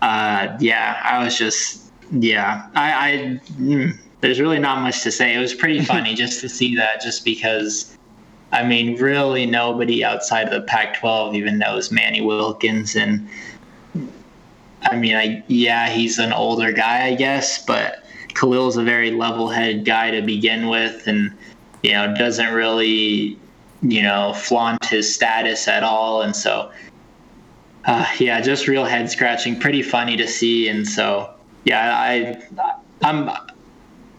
[SPEAKER 10] uh, yeah, I was just, yeah, I, I mm, there's really not much to say. It was pretty funny just to see that, just because, I mean, really nobody outside of the Pac-12 even knows Manny Wilkins, and I mean, I yeah, he's an older guy, I guess, but Khalil's a very level-headed guy to begin with, and you know doesn't really, you know, flaunt his status at all, and so. Uh, yeah, just real head scratching, pretty funny to see, and so yeah, I, I'm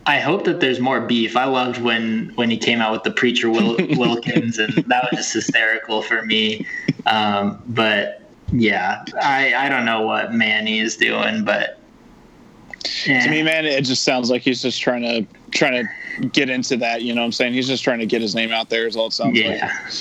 [SPEAKER 10] I hope that there's more beef. I loved when when he came out with the preacher Wil- Wilkins, and that was just hysterical for me. Um, but yeah, I I don't know what Manny is doing, but
[SPEAKER 9] to me, man, it just sounds like he's just trying to trying to get into that. You know what I'm saying? He's just trying to get his name out there. Is all it sounds
[SPEAKER 10] yeah.
[SPEAKER 9] like.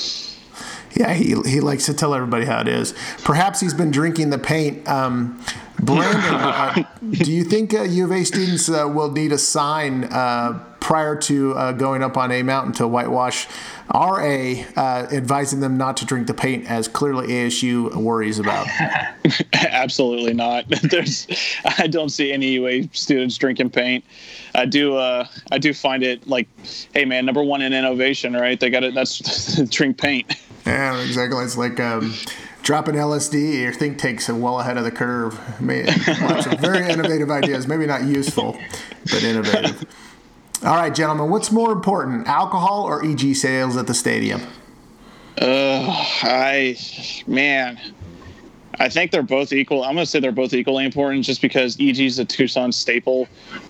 [SPEAKER 1] Yeah, he, he likes to tell everybody how it is. Perhaps he's been drinking the paint. Um, Brandon, uh, do you think uh, U of A students uh, will need a sign uh, prior to uh, going up on a mountain to whitewash RA, uh, advising them not to drink the paint, as clearly ASU worries about?
[SPEAKER 9] Absolutely not. There's, I don't see any UA students drinking paint. I do, uh, I do find it like, hey man, number one in innovation, right? They got it. That's drink paint.
[SPEAKER 1] Yeah, exactly. It's like um, dropping LSD. Your think tank's are well ahead of the curve. Lots of very innovative ideas. Maybe not useful, but innovative. All right, gentlemen. What's more important, alcohol or eegee sales at the stadium?
[SPEAKER 9] Uh, I, man, I think they're both equal. I'm going to say they're both equally important, just because eegee is a Tucson staple,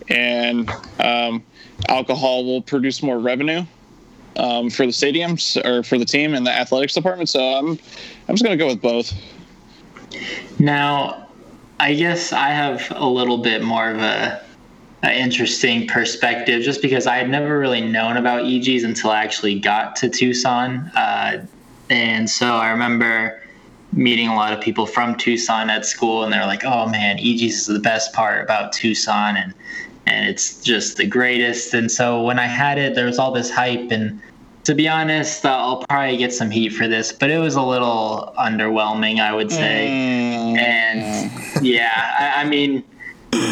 [SPEAKER 9] and um, alcohol will produce more revenue um, for the stadiums or for the team and the athletics department. So I'm I'm just going to go with both.
[SPEAKER 10] Now, I guess I have a little bit more of a, a interesting perspective, just because I had never really known about eegee's until I actually got to Tucson, uh, and so I remember meeting a lot of people from Tucson at school, and they're like, "Oh man, eegee's is the best part about Tucson," and and it's just the greatest. And so when I had it, there was all this hype, and to be honest, uh, I'll probably get some heat for this, but it was a little underwhelming, I would say.
[SPEAKER 9] Mm.
[SPEAKER 10] And yeah, I, I mean,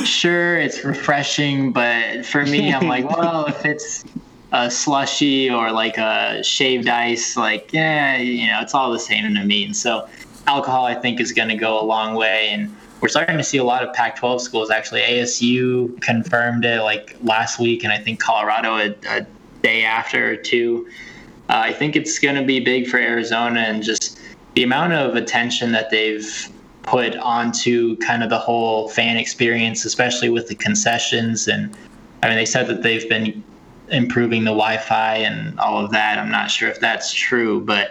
[SPEAKER 10] sure, it's refreshing, but for me, I'm like, well, if it's a slushy or like a shaved ice, like, yeah, you know, it's all the same to me. And so alcohol, I think, is going to go a long way. And we're starting to see a lot of Pac 12 schools actually. ASU confirmed it like last week, and I think Colorado a, a day after or two. Uh, I think it's going to be big for Arizona and just the amount of attention that they've put onto kind of the whole fan experience, especially with the concessions. And I mean, they said that they've been improving the Wi Fi and all of that. I'm not sure if that's true, but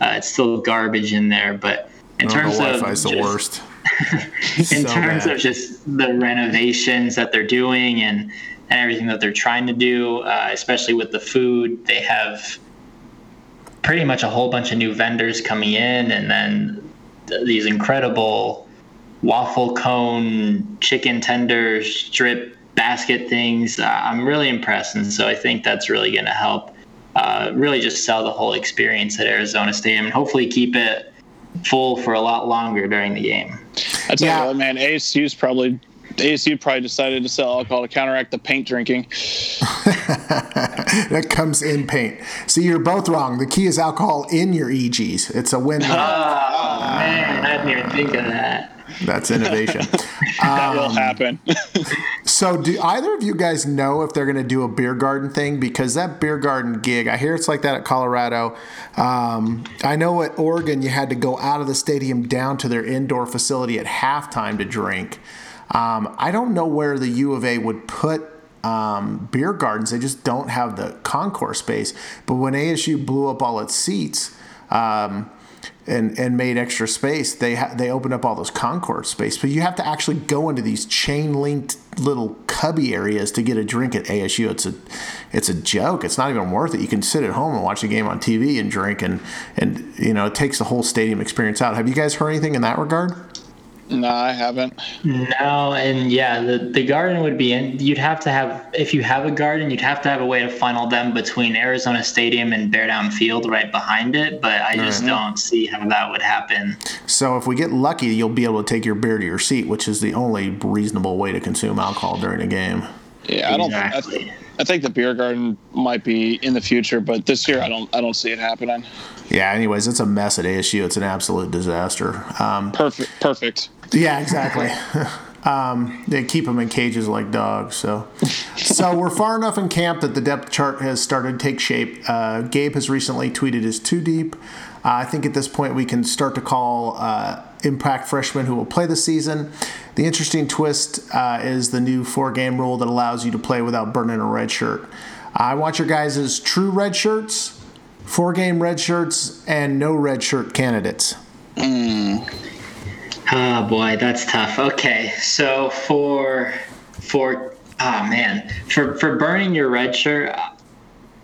[SPEAKER 10] uh, it's still garbage in there. But in
[SPEAKER 1] Oh,
[SPEAKER 10] terms
[SPEAKER 1] the
[SPEAKER 10] of
[SPEAKER 1] Wi-Fi's the
[SPEAKER 10] just-
[SPEAKER 1] worst.
[SPEAKER 10] in
[SPEAKER 1] So
[SPEAKER 10] terms
[SPEAKER 1] bad.
[SPEAKER 10] of just the renovations that they're doing and, and everything that they're trying to do, uh, especially with the food, they have pretty much a whole bunch of new vendors coming in, and then th- these incredible waffle cone, chicken tender, strip basket things. Uh, I'm really impressed, and so I think that's really going to help. Uh, really, just sell the whole experience at Arizona Stadium, and hopefully keep it full for a lot longer during the game.
[SPEAKER 9] I tell
[SPEAKER 1] Yeah.
[SPEAKER 9] you what, man, ASU's probably ASU probably decided to sell alcohol to counteract the paint drinking.
[SPEAKER 1] that comes in paint. See, you're both wrong. The key is alcohol in your eegee's. It's a win-win.
[SPEAKER 10] Oh man, I didn't even think of that.
[SPEAKER 1] That's innovation.
[SPEAKER 9] That will
[SPEAKER 1] Um,
[SPEAKER 9] happen.
[SPEAKER 1] So, do either of you guys know if they're going to do a beer garden thing? Because that beer garden gig, I hear it's like that at Colorado. Um, I know at Oregon, you had to go out of the stadium down to their indoor facility at halftime to drink. Um, I don't know where the U of A would put um, beer gardens. They just don't have the concourse space. But when ASU blew up all its seats, um, and and made extra space, they ha- they opened up all those concourse space. But you have to actually go into these chain linked little cubby areas to get a drink at ASU. It's a it's a joke. It's not even worth it. You can sit at home and watch a game on TV and drink, and and you know it takes the whole stadium experience out. Have you guys heard anything in that regard?
[SPEAKER 9] No, I haven't.
[SPEAKER 10] No, and yeah, the, the garden would be in. You'd have to have, if you have a garden, you'd have to have a way to funnel them between Arizona Stadium and Bear Down Field right behind it. But I just
[SPEAKER 1] Mhm.
[SPEAKER 10] don't see how that would happen.
[SPEAKER 1] So if we get lucky, you'll be able to take your beer to your seat, which is the only reasonable way to consume alcohol during a game.
[SPEAKER 9] Yeah, I don't. Think, I, th- I think the beer garden might be in the future, but this year I don't. I don't see it happening.
[SPEAKER 1] Yeah. Anyways, it's a mess at ASU. It's an absolute disaster. Um,
[SPEAKER 9] perfect. Perfect.
[SPEAKER 1] Yeah, exactly. um, they keep them in cages like dogs. So, so we're far enough in camp that the depth chart has started to take shape. Uh, Gabe has recently tweeted is too deep. Uh, I think at this point we can start to call uh, impact freshmen who will play the season. The interesting twist uh, is the new four-game rule that allows you to play without burning a red shirt. I want your guys as true red shirts, four-game red shirts, and no red shirt candidates.
[SPEAKER 10] Oh boy, that's tough. Okay, so for for oh man, for for burning your red shirt,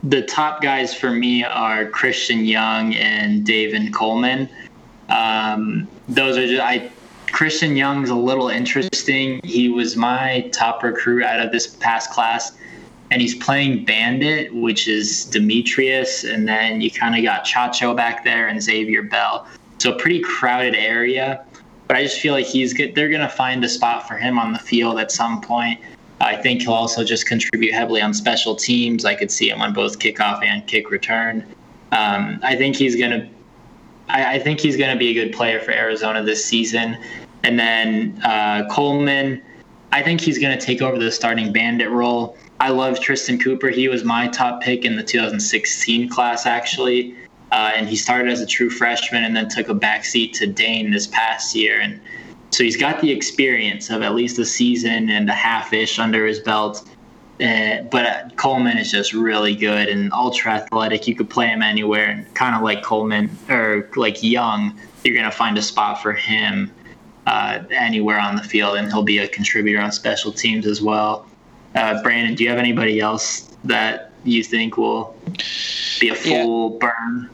[SPEAKER 10] the top guys for me are Christian Young and David Coleman. Um, those are just I. Christian Young's a little interesting. He was my top recruit out of this past class, and he's playing Bandit, which is Demetrius, and then you kind of got Chacho back there and Xavier Bell. So pretty crowded area but I just feel like he's good. They're going to find a spot for him on the field at some point. I think he'll also just contribute heavily on special teams. I could see him on both kickoff and kick return. Um, I think he's going to. I, think he's going to be a good player for Arizona this season. And then uh, Coleman, I think he's going to take over the starting bandit role. I love Tristan Cooper. He was my top pick in the 2016 class, actually. Uh, and he started as a true freshman and then took a backseat to Dane this past year. And so he's got the experience of at least a season and a half ish under his belt. Uh, but uh, Coleman is just really good and ultra athletic. You could play him anywhere, and kind of like Coleman or like Young, you're going to find a spot for him uh, anywhere on the field, and he'll be a contributor on special teams as well. Uh, Brandon, do you have anybody else that you think will be a full burn?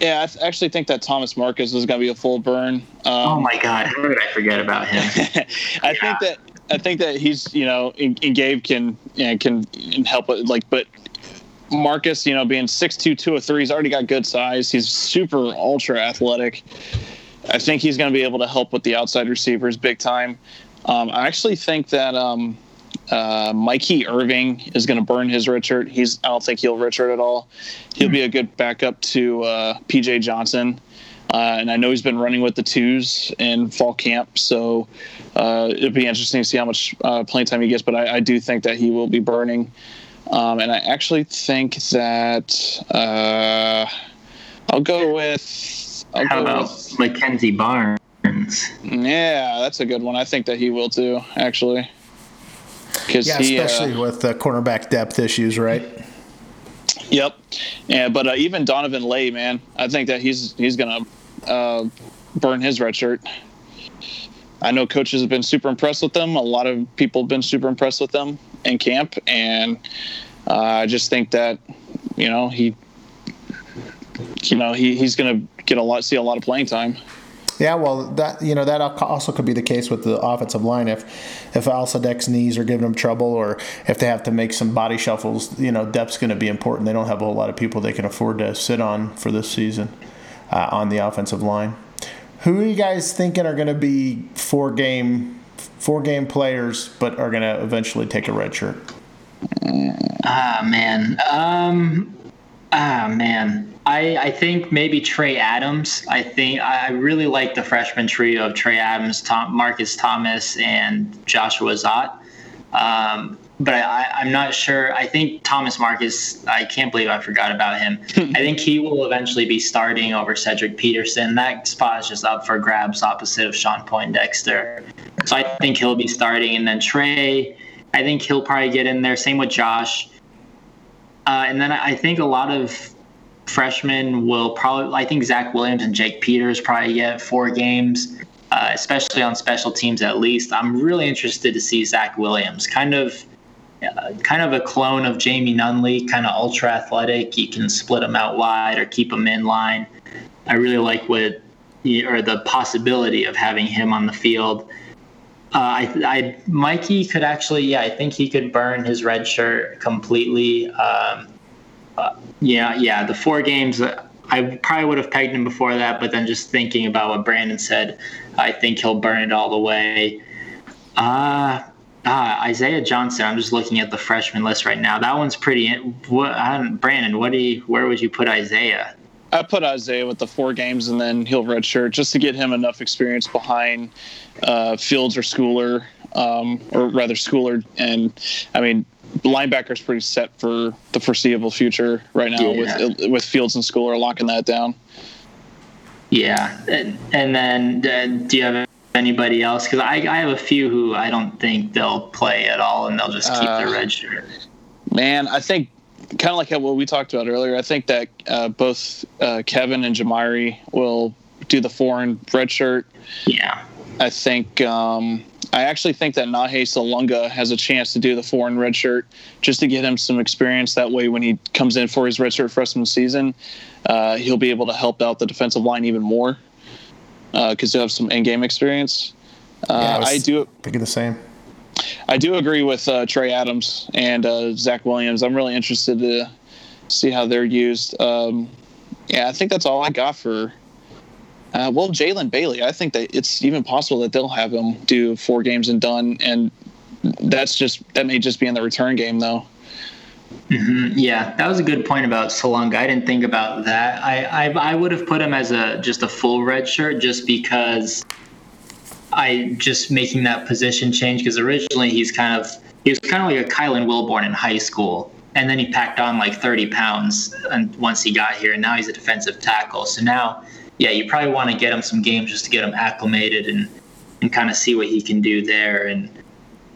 [SPEAKER 9] Yeah, I th- actually think that Thomas Marcus is going to be a full burn. Um,
[SPEAKER 10] oh my God, how did I forget about him?
[SPEAKER 9] I think that I think that he's you know and, and Gabe can you know, can can help it like but Marcus you know being 6'2", 203, he's already got good size. He's super ultra athletic. I think he's going to be able to help with the outside receivers big time. Um, I actually think that um, uh, Mikey Irving is going to burn his shirt. He's I don't think he'll shirt at all. He'll be a good backup to uh, PJ Johnson. Uh, and I know he's been running with the twos in fall camp, so uh, it'll be interesting to see how much uh, playing time he gets. But I, I do think that he will be burning, um, and I actually think that uh, I'll go with. I'll
[SPEAKER 10] How
[SPEAKER 9] go
[SPEAKER 10] about
[SPEAKER 9] with,
[SPEAKER 10] Mackenzie Barnes?
[SPEAKER 9] Yeah, that's a good one. I think that he will too, actually. Because
[SPEAKER 1] Yeah,
[SPEAKER 9] he, uh,
[SPEAKER 1] especially with the cornerback depth issues, right?
[SPEAKER 9] Yep. Yeah, but uh, even Donovan Lay, man, I think that he's he's gonna uh, burn his red shirt. I know coaches have been super impressed with them. A lot of people have been super impressed with them in camp, and uh, I just think that you know he, you know he, he's gonna get a lot, see a lot of playing time.
[SPEAKER 1] Yeah, well, that you know that also could be the case with the offensive line if if Alsadek's knees are giving him trouble, or if they have to make some body shuffles. You know, depth's going to be important. They don't have a whole lot of people they can afford to sit on for this season uh, on the offensive line. Who are you guys thinking are going to be four game four game players, but are going to eventually take a red shirt?
[SPEAKER 10] Ah man. Um ah man. I, I think maybe Trey Adams. I think I really like the freshman trio of Trey Adams, Tom, Marcus Thomas, and Joshua Zott. Um, but I, I'm not sure. I think Thomas Marcus. I can't believe I forgot about him. I think he will eventually be starting over Cedric Peterson. That spot is just up for grabs opposite of Shawn Poindexter. So I think he'll be starting, and then Trey. I think he'll probably get in there. Same with Josh. Uh, and then I think a lot of freshmen will probably. I think Zach Williams and Jake Peters probably get four games, uh, especially on special teams at least. I'm really interested to see Zach Williams, kind of. Uh, kind of a clone of Jamie Nunley, kind of ultra athletic. You can split him out wide or keep him in line. I really like what, or the possibility of having him on the field. Uh, I, I, Mikey could actually, yeah, I think he could burn his red shirt completely. Um, uh, yeah, yeah, the four games. I probably would have pegged him before that, but then just thinking about what Brandon said, I think he'll burn it all the way. Uh, ah, Isaiah Johnson. I'm just looking at the freshman list right now. That one's pretty. What, Brandon? What do you? Where would you put Isaiah?
[SPEAKER 9] I put Isaiah with the four games and then he'll redshirt just to get him enough experience behind uh, Fields or Schooler, um, or rather Schooler. And I mean, linebacker's pretty set for the foreseeable future right now yeah. with with Fields and Schooler locking that down.
[SPEAKER 10] Yeah, and, and then uh, do you have anybody else? Because I, I have a few who I don't think they'll play at all, and they'll just keep uh, their red shirt.
[SPEAKER 9] Man, I think kind of like what we talked about earlier. I think that uh, both uh, Kevin and Jamarye will do the foreign red shirt.
[SPEAKER 10] Yeah.
[SPEAKER 9] I think um, I actually think that Nahe Sulunga has a chance to do the foreign red shirt just to get him some experience. That way, when he comes in for his red shirt freshman season, uh, he'll be able to help out the defensive line even more because he'll have some in-game experience. Uh, yeah, I,
[SPEAKER 1] I
[SPEAKER 9] do
[SPEAKER 1] thinking the same.
[SPEAKER 9] I do agree with uh, Trey Adams and uh, Zach Williams. I'm really interested to see how they're used. Um, yeah, I think that's all I got for. Uh, well, Jalen Bailey, I think that it's even possible that they'll have him do four games and done, and that's just that may just be in the return game though.
[SPEAKER 10] Mm-hmm. Yeah, that was a good point about Sulunga. I didn't think about that. I, I I would have put him as a just a full red shirt just because I just making that position change because originally he's kind of he was kind of like a Kylan Wilborn in high school, and then he packed on like 30 pounds and once he got here, and now he's a defensive tackle. So now, yeah, you probably want to get him some games just to get him acclimated and and kind of see what he can do there. And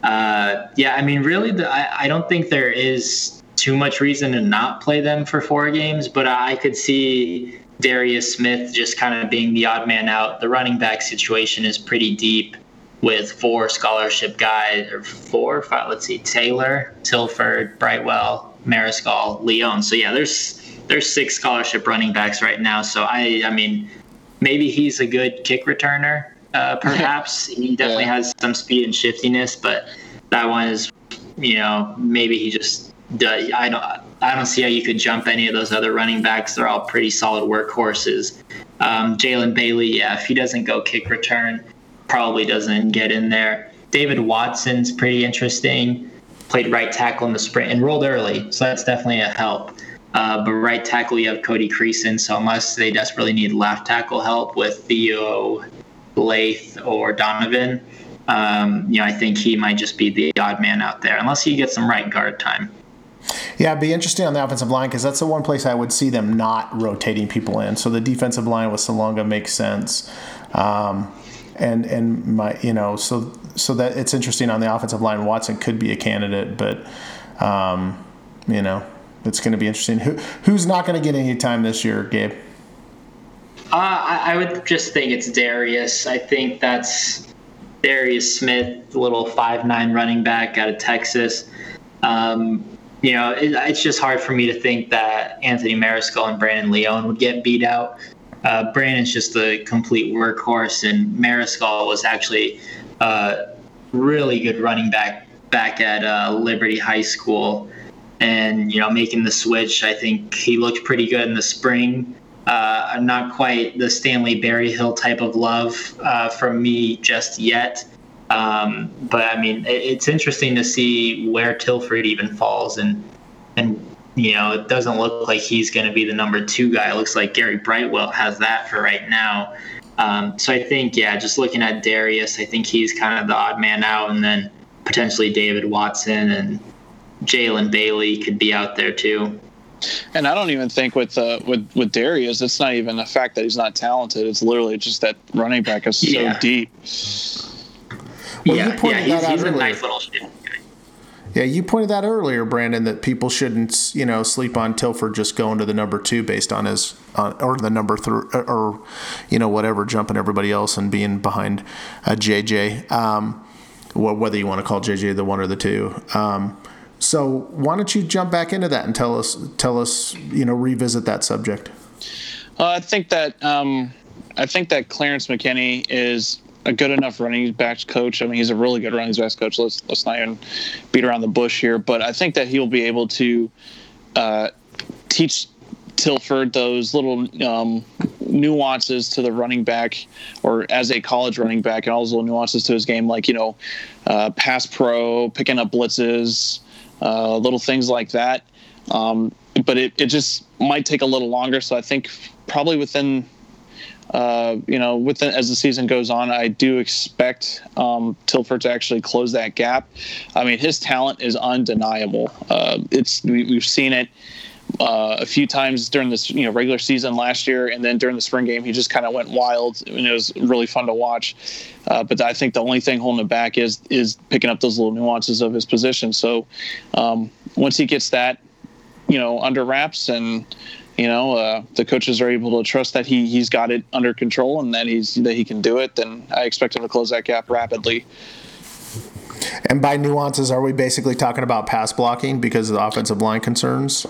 [SPEAKER 10] uh, yeah, I mean, really, the, I, I don't think there is too much reason to not play them for four games, but I could see Darius Smith just kind of being the odd man out. The running back situation is pretty deep with four scholarship guys, or four, five, let's see, Taylor, Tilford, Brightwell, Mariscal, Leon. So yeah, there's there's six scholarship running backs right now. So I I mean, maybe he's a good kick returner. Uh, perhaps he definitely yeah. has some speed and shiftiness, but that one is, you know, maybe he just does. I don't. I don't see how you could jump any of those other running backs. They're all pretty solid workhorses. Um, Jalen Bailey, yeah, if he doesn't go kick return, probably doesn't get in there. David Watson's pretty interesting. Played right tackle in the sprint, and rolled early, so that's definitely a help. Uh, but right tackle, you have Cody Creason, so unless they desperately need left tackle help with Theo, Lath, or Donovan, um, you know, I think he might just be the odd man out there, unless he gets some right guard time.
[SPEAKER 1] Yeah, it'd be interesting on the offensive line because that's the one place I would see them not rotating people in. So the defensive line with Sulunga makes sense. Um, and and my you know so so that it's interesting on the offensive line. Watson could be a candidate, but um, you know it's going to be interesting. Who who's not going to get any time this year, Gabe?
[SPEAKER 10] Uh, I, I would just think it's Darius. I think that's Darius Smith, little five nine running back out of Texas. Um, you know, it, it's just hard for me to think that Anthony Mariscal and Brandon Leone would get beat out. Uh, Brandon's just a complete workhorse, and Mariscal was actually a really good running back back at uh, Liberty High School. And, you know, making the switch, I think he looked pretty good in the spring. Uh, not quite the Stanley Berryhill type of love uh, from me just yet. Um, but I mean, it, it's interesting to see where Tilford even falls, and and you know, it doesn't look like he's going to be the number two guy. It looks like Gary Brightwell has that for right now. Um, so I think, yeah, just looking at Darius, I think he's kind of the odd man out, and then potentially David Watson and Jalen Bailey could be out there too.
[SPEAKER 9] And I don't even think with uh, with with Darius, it's not even the fact that he's not talented. It's literally just that running back is so
[SPEAKER 10] Yeah.
[SPEAKER 9] deep.
[SPEAKER 1] Well,
[SPEAKER 10] yeah,
[SPEAKER 1] you pointed
[SPEAKER 10] yeah,
[SPEAKER 1] that
[SPEAKER 10] he's,
[SPEAKER 1] out
[SPEAKER 10] he's a
[SPEAKER 1] earlier.
[SPEAKER 10] nice little shit.
[SPEAKER 1] Yeah, you pointed that earlier, Brandon, that people shouldn't, you know, sleep on Tilford just going to the number two based on his, uh, or the number three, or, you know, whatever, jumping everybody else and being behind a JJ. Um, whether you want to call JJ the one or the two. Um, so why don't you jump back into that and tell us, tell us, you know, revisit that subject.
[SPEAKER 9] Uh, I think that um, I think that Clarence McKinney is a good enough running backs coach. I mean, he's a really good running backs coach. Let's let's not even beat around the bush here, but I think that he'll be able to uh, teach Tilford those little um, nuances to the running back, or as a college running back, and all those little nuances to his game, like you know, uh, pass pro, picking up blitzes, uh, little things like that. Um, but it, it just might take a little longer. So I think probably within uh, you know, within as the season goes on, I do expect um, Tilford to actually close that gap. I mean, his talent is undeniable. Uh, it's we, have seen it uh, a few times during this you know regular season last year, and then during the spring game, he just kind of went wild, and it was really fun to watch. Uh, but I think the only thing holding him back is is picking up those little nuances of his position. So um, once he gets that, you know, under wraps and you know uh, the coaches are able to trust that he he's got it under control and that he's that he can do it, then I expect him to close that gap rapidly.
[SPEAKER 1] And by nuances, are we basically talking about pass blocking because of the offensive line concerns?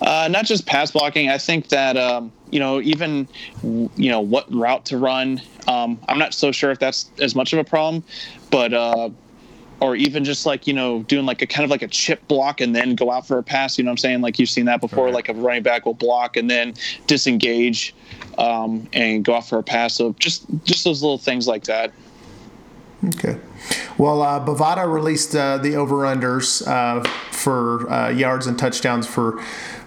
[SPEAKER 9] Uh, not just pass blocking. I think that um, you know even you know what route to run. Um, I'm not so sure if that's as much of a problem, but uh, or even just like you know doing like a kind of like a chip block and then go out for a pass. You know what I'm saying? Like you've seen that before. Right. Like a running back will block and then disengage um, and go out for a pass. So just just those little things like that.
[SPEAKER 1] Okay. Well, uh, Bovada released uh, the over/unders uh, for uh, yards and touchdowns for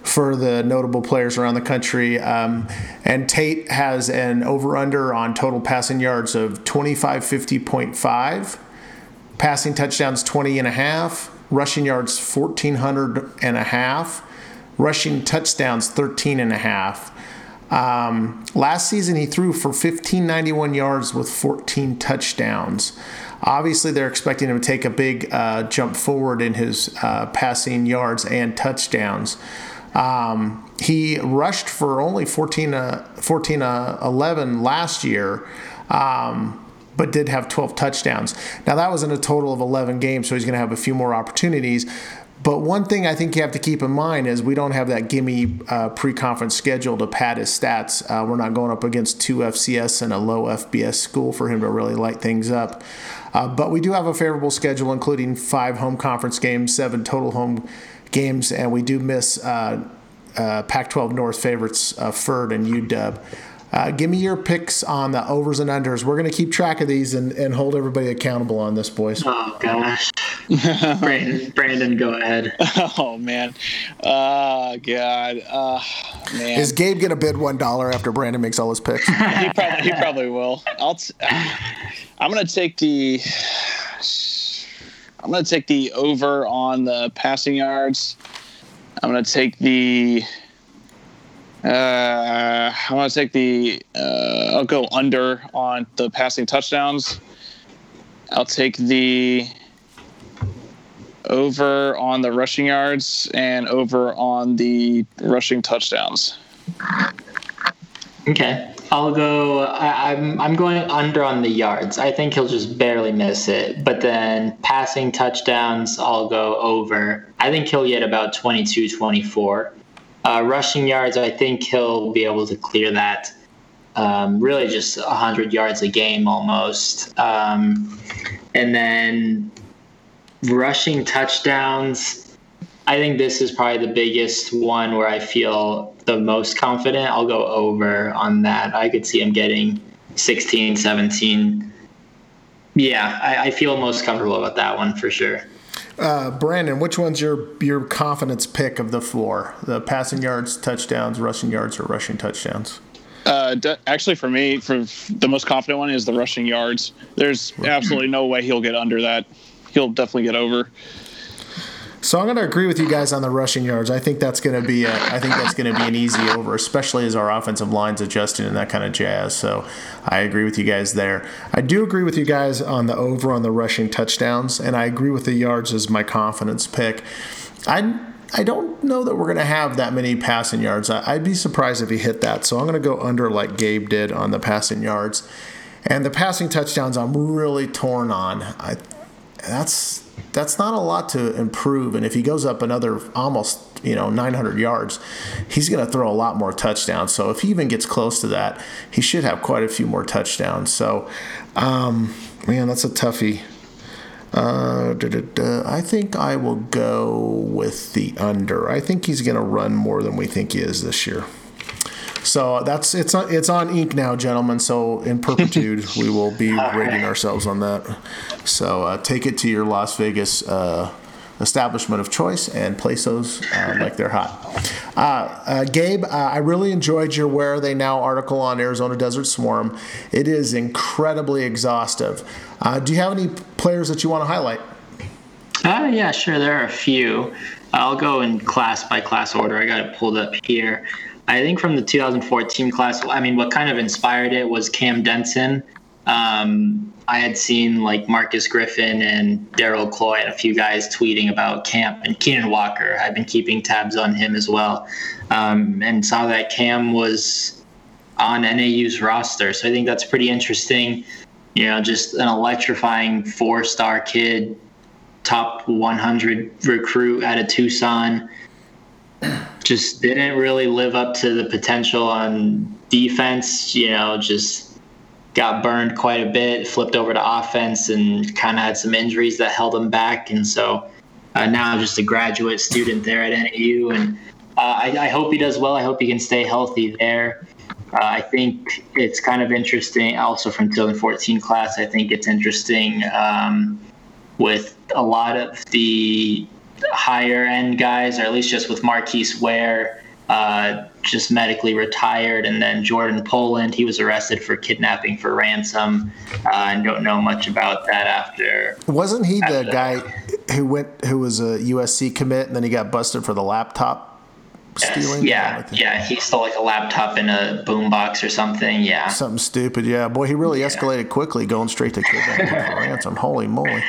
[SPEAKER 1] for the notable players around the country. Um, and Tate has an over/under on total passing yards of 2550.5 passing touchdowns 20 and a half, rushing yards 1400 and a half, rushing touchdowns 13 and a half. Um, last season he threw for 1591 yards with 14 touchdowns. Obviously, they're expecting him to take a big uh, jump forward in his uh, passing yards and touchdowns. Um, he rushed for only 14, uh, 14 uh, 11 last year. Um, but did have 12 touchdowns. Now, that was in a total of 11 games, so he's going to have a few more opportunities. But one thing I think you have to keep in mind is we don't have that gimme uh, pre conference schedule to pad his stats. Uh, we're not going up against two FCS and a low FBS school for him to really light things up. Uh, but we do have a favorable schedule, including five home conference games, seven total home games, and we do miss uh, uh, Pac 12 North favorites uh, Ferd and UW. Uh, give me your picks on the overs and unders. We're going to keep track of these and, and hold everybody accountable on this, boys.
[SPEAKER 10] Oh, gosh. Brandon, Brandon, go ahead.
[SPEAKER 9] Oh, man. Oh, God. Uh, man.
[SPEAKER 1] Is Gabe going to bid $1 after Brandon makes all his picks?
[SPEAKER 9] he, probably, he probably will. I'll t- I'm going to take the. I'm going to take the over on the passing yards. I'm going to take the uh, I want to take the. Uh, I'll go under on the passing touchdowns. I'll take the over on the rushing yards and over on the rushing touchdowns.
[SPEAKER 10] Okay, I'll go. I, I'm I'm going under on the yards. I think he'll just barely miss it. But then passing touchdowns, I'll go over. I think he'll get about 22, 24. Uh, rushing yards, I think he'll be able to clear that. Um, really, just 100 yards a game almost. Um, and then rushing touchdowns, I think this is probably the biggest one where I feel the most confident. I'll go over on that. I could see him getting 16, 17. Yeah, I, I feel most comfortable about that one for sure.
[SPEAKER 1] Uh, Brandon, which one's your your confidence pick of the four? The passing yards, touchdowns, rushing yards, or rushing touchdowns?
[SPEAKER 9] Uh, actually, for me, for the most confident one is the rushing yards. There's absolutely no way he'll get under that. He'll definitely get over.
[SPEAKER 1] So I'm going to agree with you guys on the rushing yards. I think that's going to be a, I think that's going to be an easy over, especially as our offensive line's adjusting and that kind of jazz. So I agree with you guys there. I do agree with you guys on the over on the rushing touchdowns, and I agree with the yards as my confidence pick. I I don't know that we're going to have that many passing yards. I, I'd be surprised if he hit that. So I'm going to go under like Gabe did on the passing yards. And the passing touchdowns, I'm really torn on. I, that's that's not a lot to improve. And if he goes up another almost you know 900 yards, he's going to throw a lot more touchdowns. So if he even gets close to that, he should have quite a few more touchdowns. So, um, man, that's a toughie. Uh. I think I will go with the under. I think he's going to run more than we think he is this year. So that's it's on, it's on ink now, gentlemen. So in perpetuity, we will be rating ourselves on that. So uh, take it to your Las Vegas uh, establishment of choice and place those uh, like they're hot. Uh, uh, Gabe, uh, I really enjoyed your "Where Are They Now" article on Arizona Desert Swarm. It is incredibly exhaustive. do you have any players that you want to highlight?
[SPEAKER 10] Uh, yeah, sure. There are a few. I'll go in class by class order. I got it pulled up here. I think from the 2014 class, I mean, what kind of inspired it was Cam Denson. Um, I had seen like Marcus Griffin and Daryl Cloy and a few guys tweeting about Camp and Keenan Walker. I've been keeping tabs on him as well, um, and saw that Cam was on NAU's roster. So I think that's pretty interesting. You know, just an electrifying four-star kid, top 100 recruit out of Tucson just didn't really live up to the potential on defense. You know, just got burned quite a bit, flipped over to offense, and kind of had some injuries that held him back. And so uh, now just a graduate student there at NAU, and uh, I, I, hope he does well. I hope he can stay healthy there. Uh, I think it's kind of interesting. Also from 2014 class, I think it's interesting um, with a lot of the higher end guys, or at least just with Marquise Ware, uh, just medically retired, and then Jordan Poland, he was arrested for kidnapping for ransom, uh, and don't know much about that after.
[SPEAKER 1] Wasn't he after the guy who went who was a USC commit, and then he got busted for the laptop? Stealing?
[SPEAKER 10] Yeah, yeah, he stole like a laptop in a boombox or something. Yeah,
[SPEAKER 1] something stupid. Yeah, boy, he really yeah. escalated quickly, going straight to kidnapping for ransom. Holy moly!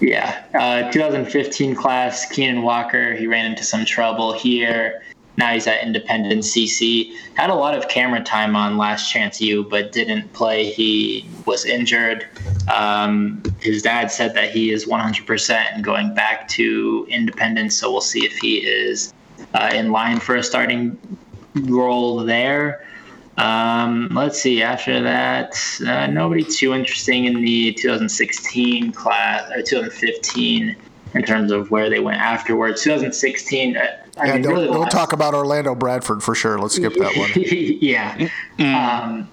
[SPEAKER 10] Yeah, uh, 2015 class, Keenan Walker. He ran into some trouble here. Now he's at Independence CC. Had a lot of camera time on Last Chance U, but didn't play. He was injured. Um, his dad said that he is 100% and going back to Independence, so we'll see if he is uh, in line for a starting role there. Um, let's see. After that, uh, nobody too interesting in the 2016 class or 2015 in terms of where they went afterwards. 2016. Uh, I
[SPEAKER 1] yeah,
[SPEAKER 10] mean,
[SPEAKER 1] don't,
[SPEAKER 10] really
[SPEAKER 1] don't talk about Orlando Bradford for sure. Let's skip that one.
[SPEAKER 10] yeah. Mm. Um,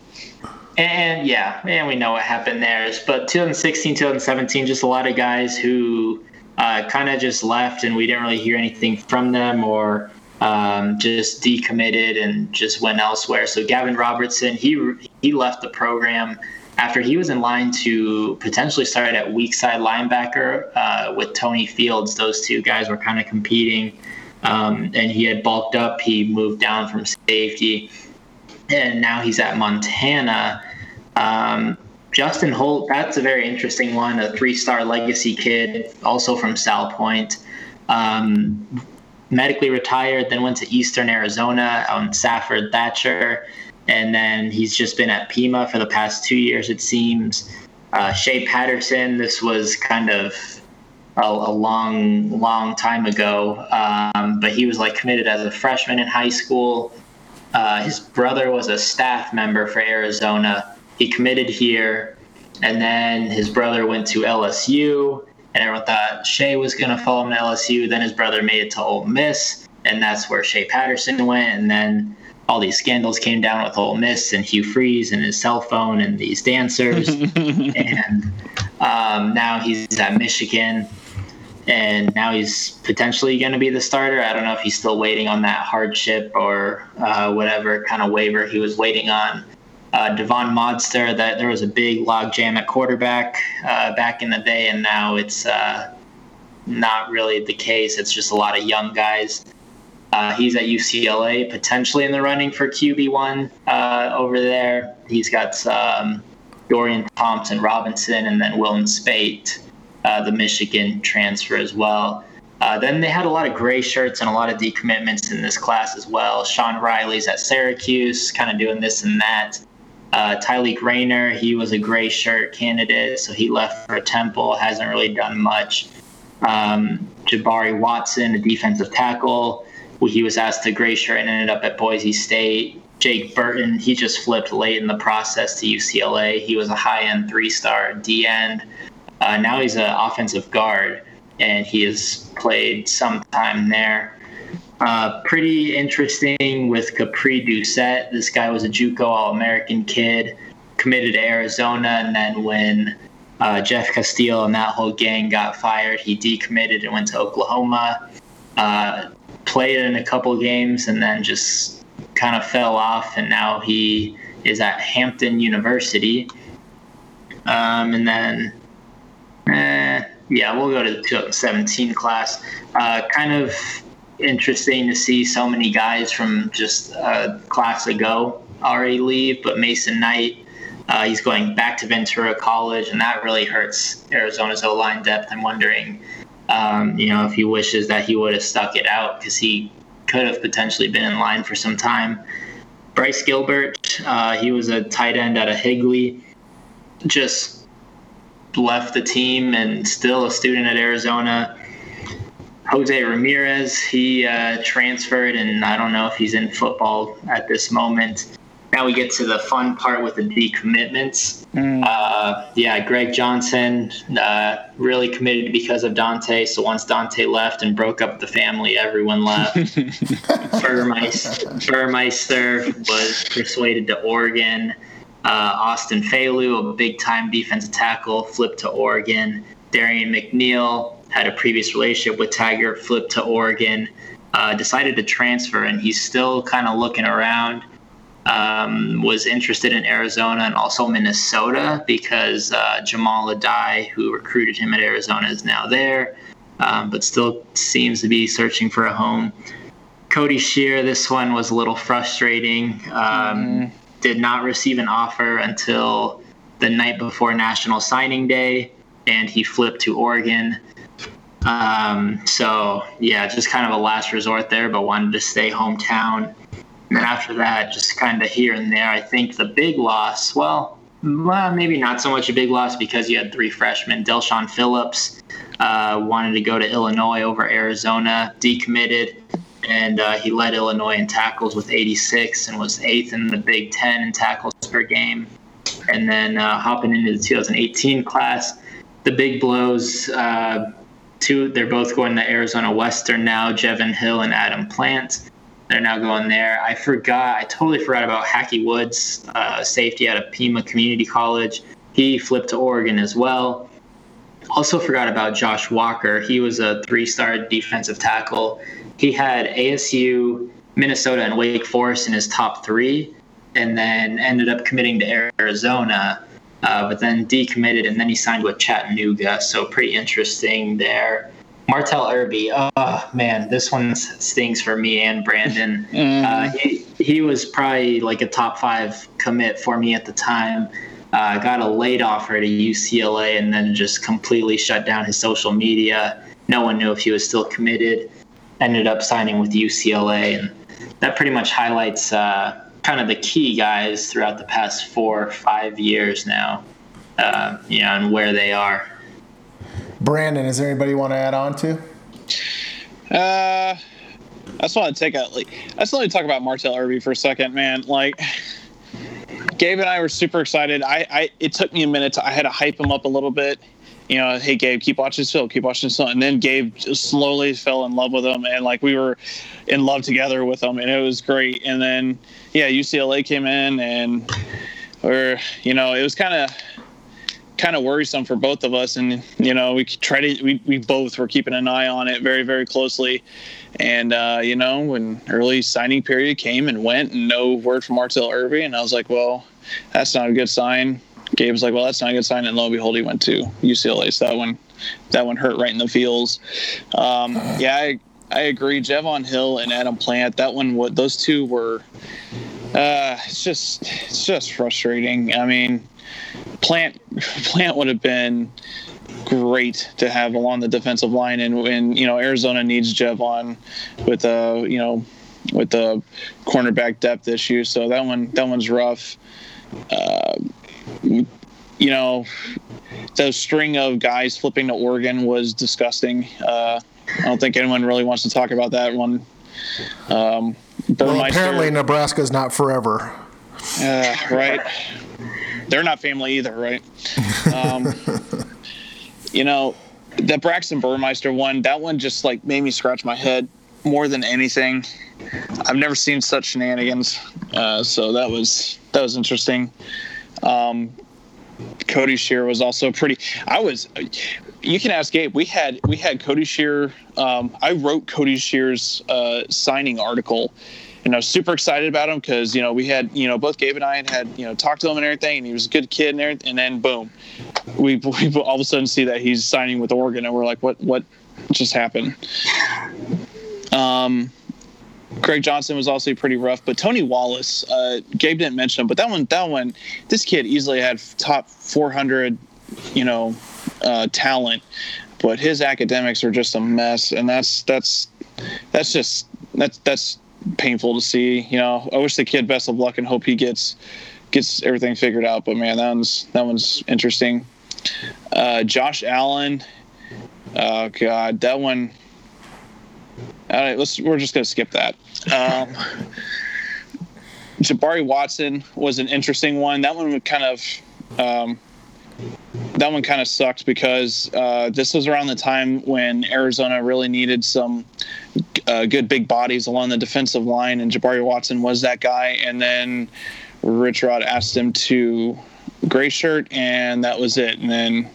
[SPEAKER 10] and yeah, and we know what happened there. But 2016, 2017, just a lot of guys who uh, kind of just left, and we didn't really hear anything from them, or um, just decommitted and just went elsewhere. So Gavin Robertson, he he left the program after he was in line to potentially start at weak side linebacker uh, with Tony Fields. Those two guys were kind of competing, um, and he had bulked up. He moved down from safety, and now he's at Montana. Um, Justin Holt, that's a very interesting one, a three star legacy kid, also from Salpointe. Um, medically retired, then went to Eastern Arizona on Safford Thatcher, and then he's just been at Pima for the past two years, it seems. Uh, Shea Patterson, this was kind of a, a long, long time ago, um, but he was like committed as a freshman in high school. Uh, his brother was a staff member for Arizona. He committed here, and then his brother went to LSU and everyone thought Shea was going to follow him to LSU. Then his brother made it to Ole Miss, and that's where Shea Patterson went. And then all these scandals came down with Ole Miss and Hugh Freeze and his cell phone and these dancers. and um, now he's at Michigan, and now he's potentially going to be the starter. I don't know if he's still waiting on that hardship or uh, whatever kind of waiver he was waiting on uh, Devon Modster that there was a big logjam at quarterback uh, back in the day, and now it's uh, not really the case. It's just a lot of young guys. Uh, he's at UCLA, potentially in the running for QB1 uh, over there. He's got Dorian Thompson Robinson and then Wilton Speight, uh, the Michigan transfer as well. Uh, then they had a lot of gray shirts and a lot of decommitments in this class as well. Sean Riley's at Syracuse, kind of doing this and that. Uh, Rayner, he was a gray shirt candidate, so he left for Temple, hasn't really done much. Um, Jabari Watson, a defensive tackle, he was asked to gray shirt and ended up at Boise State. Jake Burton, he just flipped late in the process to UCLA. He was a high end three star D end. Uh, now he's an offensive guard, and he has played some time there. Uh, pretty interesting with Capri Doucette. This guy was a JUCO All American kid, committed to Arizona, and then when uh, Jeff Casteel and that whole gang got fired, he decommitted and went to Oklahoma. Uh, played in a couple games and then just kind of fell off, and now he is at Hampton University. Um, and then, eh, yeah, we'll go to the 2017 class. Uh, kind of interesting to see so many guys from just a class ago already leave, but Mason Knight, uh, he's going back to Ventura College, and that really hurts Arizona's O line depth. I'm wondering, um, you know, if he wishes that he would have stuck it out because he could have potentially been in line for some time. Bryce Gilbert, uh, he was a tight end out of Higley, just left the team and still a student at Arizona. Jose Ramirez, he uh, transferred, and I don't know if he's in football at this moment. Now we get to the fun part with the decommitments.
[SPEAKER 9] Mm.
[SPEAKER 10] Uh, yeah, Greg Johnson uh, really committed because of Dante. So once Dante left and broke up the family, everyone left. Burmeister, Burmeister was persuaded to Oregon. Uh, Austin Faoliu, a big time defensive tackle, flipped to Oregon. Darian McNeil had a previous relationship with Tiger, flipped to Oregon, uh, decided to transfer, and he's still kind of looking around. Um, was interested in Arizona and also Minnesota because uh, Jahmile Addae, who recruited him at Arizona, is now there, um, but still seems to be searching for a home. Cody Shear, this one was a little frustrating. Um, Did not receive an offer until the night before National Signing Day, and he flipped to Oregon. Um, so yeah, just kind of a last resort there, but wanted to stay hometown. And then after that, just kind of here and there. I think the big loss, well, well, maybe not so much a big loss because you had three freshmen. Delshawn Phillips uh, wanted to go to Illinois over Arizona, decommitted, and uh, he led Illinois in tackles with 86 and was eighth in the Big Ten in tackles per game. And then uh, hopping into the 2018 class, the big blows. Two, they're both going to Arizona Western now. Jevin Hill and Adam Plant. They're now going there. I forgot. I totally forgot about Hacky Woods, uh, safety out of Pima Community College. He flipped to Oregon as well. Also forgot about Josh Walker. He was a three-star defensive tackle. He had ASU, Minnesota, and Wake Forest in his top three, and then ended up committing to Arizona, uh, but then decommitted, and then he signed with Chattanooga. So pretty interesting there. Martell Irby, oh man, this one stings for me and Brandon. Uh, he, he was probably like a top five commit for me at the time. Uh, got a late offer to UCLA and then just completely shut down his social media. No one knew if he was still committed. Ended up signing with UCLA, and that pretty much highlights uh, kind of the key guys throughout the past four or five years now. Uh, you know, and where they are.
[SPEAKER 1] Brandon, is there anybody you want to add on to?
[SPEAKER 9] Uh, I just want to take a like. I just want to talk about Martell Irby for a second, man. Like, Gabe and I were super excited. I, I it took me a minute. To, I had to hype him up a little bit. You know, hey Gabe, keep watching this film, keep watching this film, and then Gabe slowly fell in love with him, and like we were in love together with him, and it was great. And then yeah, UCLA came in, and or you know, it was kind of kind of worrisome for both of us. And you know we tried to we, we both were keeping an eye on it very very closely. And uh, you know when early signing period came and went and no word from martell irby and i was like well that's not a good sign gabe was like well that's not a good sign and lo and behold he went to ucla so that one that one hurt right in the feels. Um, yeah, I I agree. Javon Hill and Adam Plant. That one. What those two were. Uh, it's just it's just frustrating. I mean, Plant Plant would have been great to have along the defensive line, and when you know Arizona needs Javon with a you know with the cornerback depth issue, so that one that one's rough. Uh, you know, the string of guys flipping to Oregon was disgusting. Uh, I don't think anyone really wants to talk about that one. Um,
[SPEAKER 1] well, apparently, Nebraska is not forever.
[SPEAKER 9] Uh, right. They're not family either, right? Um, you know, the Braxton Burmeister one, that one just like made me scratch my head more than anything. I've never seen such shenanigans, uh, so that was that was interesting. Um, Cody Shear was also pretty. I was. You can ask Gabe. We had we had Cody Shear. Um, I wrote Cody Shear's uh, signing article, and I was super excited about him because you know we had you know both Gabe and I had, had you know talked to him and everything, and he was a good kid and everything. And then boom, we, we all of a sudden see that he's signing with Oregon, and we're like, what what just happened? Um, Greg Johnson was also pretty rough, but Tony Wallace, uh, Gabe didn't mention him, but that one, that one, this kid easily had top 400, you know, uh, talent, but his academics are just a mess, and that's that's that's just that's that's painful to see. You know, I wish the kid best of luck and hope he gets gets everything figured out. But man, that one's that one's interesting. Uh, Josh Allen, oh god, that one. All right, let's. We're just gonna skip that. Um, Jabari Watson was an interesting one. That one would kind of. Um, that one kind of sucked because uh, this was around the time when Arizona really needed some uh, good big bodies along the defensive line, and Jabari Watson was that guy. And then Rich Rod asked him to gray shirt, and that was it. And then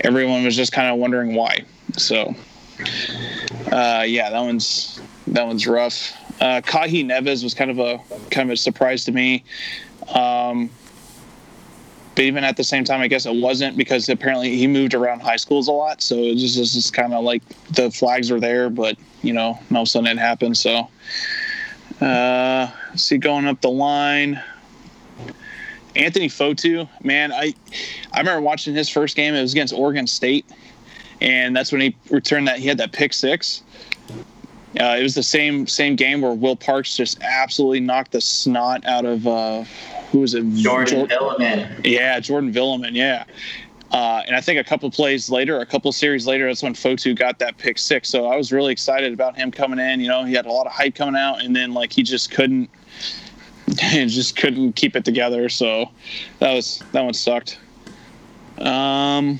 [SPEAKER 9] everyone was just kind of wondering why. So, uh, yeah, that one's that one's rough. Uh, Kahi Neves was kind of a kind of a surprise to me. Um, but even at the same time, I guess it wasn't because apparently he moved around high schools a lot. So it was just, just kind of like the flags were there, but you know, all of a sudden it happened. So, uh, see, going up the line, Anthony Fotu, man, I I remember watching his first game. It was against Oregon State, and that's when he returned that. He had that pick six. Uh, it was the same same game where Will Parks just absolutely knocked the snot out of uh, who was it?
[SPEAKER 10] Jordan Villamin.
[SPEAKER 9] Yeah, Jordan Villamin. Yeah. Uh, and I think a couple plays later, a couple series later, that's when Fotu got that pick six. So I was really excited about him coming in. You know, he had a lot of hype coming out, and then like he just couldn't, he just couldn't keep it together. So that was that one sucked. Um,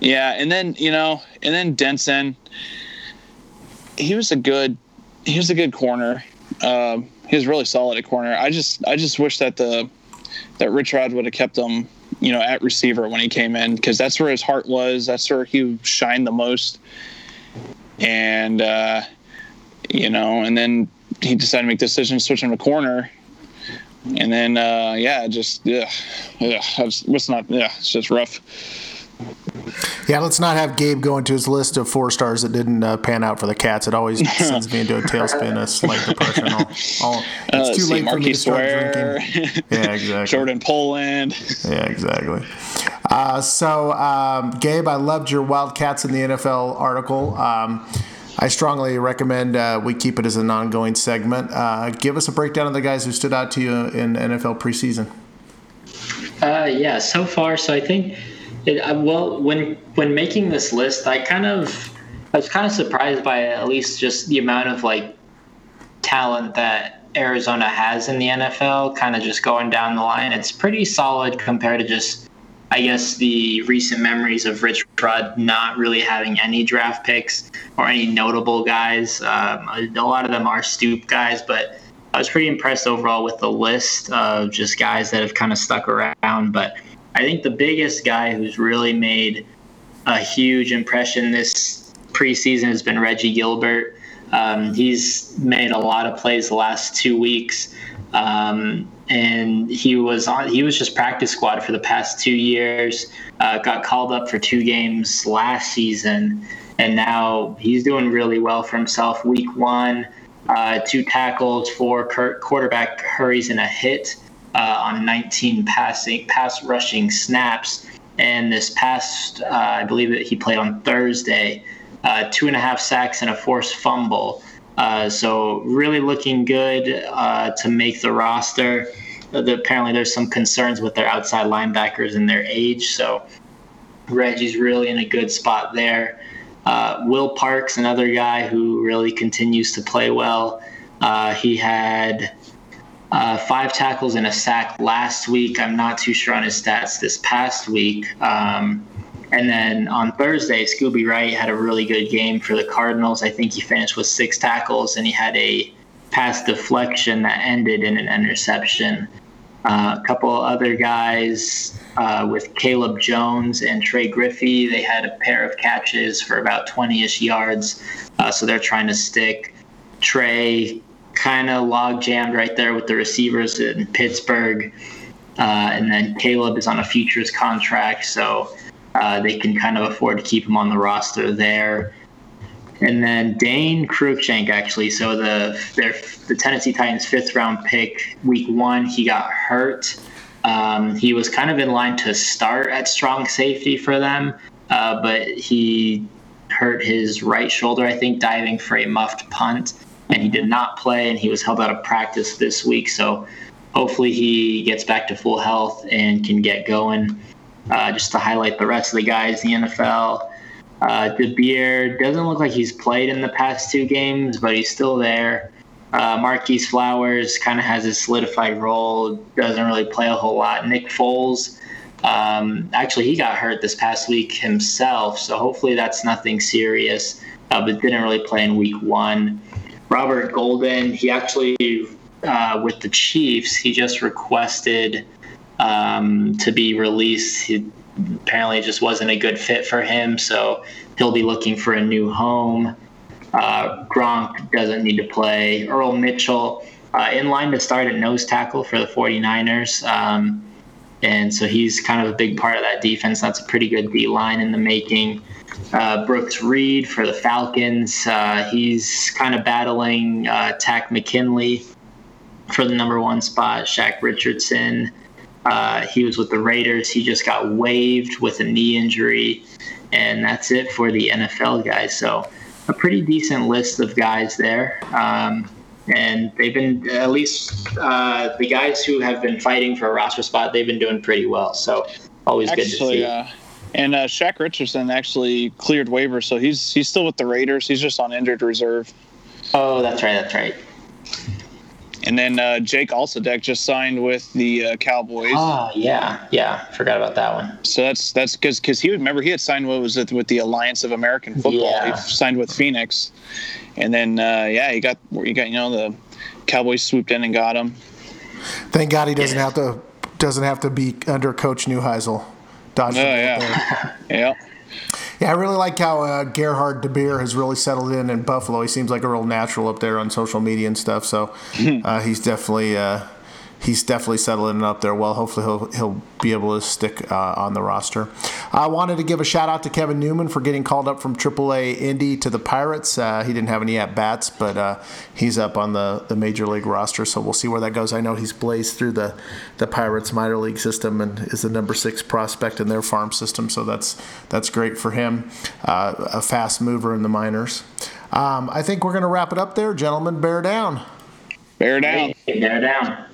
[SPEAKER 9] yeah, and then you know, and then Denson, he was a good, he was a good corner. Um, he was really solid at corner. I just I just wish that the that Rich Rod would have kept him, you know, at receiver when he came in because that's where his heart was. That's where he shined the most. And uh, you know, and then he decided to make the decision to switch him to corner. And then uh, yeah, just yeah, yeah, it's not yeah, it's just rough.
[SPEAKER 1] Yeah, let's not have Gabe go into his list of four stars that didn't uh, pan out for the Cats. It always sends me into a tailspin, a slight depression. All, all, it's
[SPEAKER 9] Uh,
[SPEAKER 1] too
[SPEAKER 9] see,
[SPEAKER 1] late for me to
[SPEAKER 9] Marquise
[SPEAKER 1] start
[SPEAKER 9] Ware,
[SPEAKER 1] drinking. Yeah, exactly.
[SPEAKER 9] Jordan Poland.
[SPEAKER 1] Yeah, exactly. Uh, so, um, Gabe, I loved your Wildcats in the NFL article. Um, I strongly recommend uh, we keep it as an ongoing segment. Uh, give us a breakdown of the guys who stood out to you in NFL preseason.
[SPEAKER 10] Uh, yeah, so far, so I think, it, uh, well, when when making this list, I kind of, I was kind of surprised by at least just the amount of like talent that Arizona has in the NFL. Kind of just going down the line, it's pretty solid compared to just, I guess, the recent memories of Rich Rod not really having any draft picks or any notable guys. Um, a lot of them are stoop guys, but. I was pretty impressed overall with the list of just guys that have kind of stuck around. But I think the biggest guy who's really made a huge impression this preseason has been Reggie Gilbert. Um, he's made a lot of plays the last two weeks. Um, and he was on. He was just practice squad for the past two years. Uh, got called up for two games last season, and now he's doing really well for himself. Week one, uh, two tackles, four quarterback hurries, and a hit uh, on 19 passing pass rushing snaps. And this past, uh, I believe that he played on Thursday, uh, two and a half sacks and a forced fumble. Uh, so really looking good uh, to make the roster. Uh, apparently, there's some concerns with their outside linebackers and their age. So Reggie's really in a good spot there. Uh, Will Parks, another guy who really continues to play well. Uh, he had uh, five tackles and a sack last week. I'm not too sure on his stats this past week. Um, and then on Thursday, Scooby Wright had a really good game for the Cardinals. I think he finished with six tackles and he had a pass deflection that ended in an interception. Uh, a couple other guys uh, with Caleb Jones and Trey Griffey, they had a pair of catches for about 20 ish yards. Uh, so they're trying to stick. Trey kind of log jammed right there with the receivers in Pittsburgh. Uh, and then Caleb is on a futures contract. So uh, they can kind of afford to keep him on the roster there. And then Dane Cruikshank, actually, so the their, the Tennessee Titans' fifth round pick, week one, he got hurt. Um, he was kind of in line to start at strong safety for them, uh, but he hurt his right shoulder, I think, diving for a muffed punt, and he did not play, and he was held out of practice this week. So hopefully he gets back to full health and can get going. Uh, just to highlight the rest of the guys in the NFL. Uh, doesn't look like he's played in the past two games, but he's still there. Uh, Marquis Flowers kind of has a solidified role, doesn't really play a whole lot. Nick Foles, um, actually, he got hurt this past week himself, so hopefully that's nothing serious, uh, but didn't really play in week one. Robert Golden, he actually, uh, with the Chiefs, he just requested um, to be released. He apparently just wasn't a good fit for him, so he'll be looking for a new home. Uh, Gronk doesn't need to play. Earl Mitchell uh, in line to start at nose tackle for the 49ers. Um, and so he's kind of a big part of that defense. That's a pretty good D line in the making. Uh, Brooks Reed for the Falcons. Uh, he's kind of battling uh, Takk McKinley for the number one spot. Shaq Richardson uh, he was with the Raiders. He just got waived with a knee injury, and that's it for the NFL guys. So, a pretty decent list of guys there. Um, and they've been, at least uh, the guys who have been fighting for a roster spot, they've been doing pretty well. So, always actually, good to see.
[SPEAKER 9] And uh, Shaq Richardson actually cleared waivers, so he's he's still with the Raiders. He's just on injured reserve.
[SPEAKER 10] Oh, that's right. That's right.
[SPEAKER 9] And then uh, Jake Alsadek just signed with the uh, Cowboys.
[SPEAKER 10] Oh yeah, yeah, forgot about that one.
[SPEAKER 9] So that's that's because because he remember he had signed what was it with the Alliance of American Football. Yeah. He signed with Phoenix, and then uh, yeah, he got he got you know the Cowboys swooped in and got him.
[SPEAKER 1] Thank God he doesn't have to doesn't have to be under Coach Neuheisel.
[SPEAKER 9] Dodging oh yeah, yeah.
[SPEAKER 1] Yeah, I really like how uh, Gerhard DeBeer has really settled in in Buffalo. He seems like a real natural up there on social media and stuff. So hmm. uh, he's definitely uh, he's definitely settling up there well. Hopefully, he'll he'll be able to stick uh, on the roster. I wanted to give a shout out to Kevin Newman for getting called up from AAA Indy to the Pirates. Uh, he didn't have any at bats, but uh, he's up on the, the major league roster, so we'll see where that goes. I know he's blazed through the the Pirates minor league system and is the number six prospect in their farm system, so that's that's great for him. Uh, a fast mover in the minors. Um, I think we're going to wrap it up there, gentlemen. Bear down.
[SPEAKER 9] Bear down.
[SPEAKER 10] Bear down.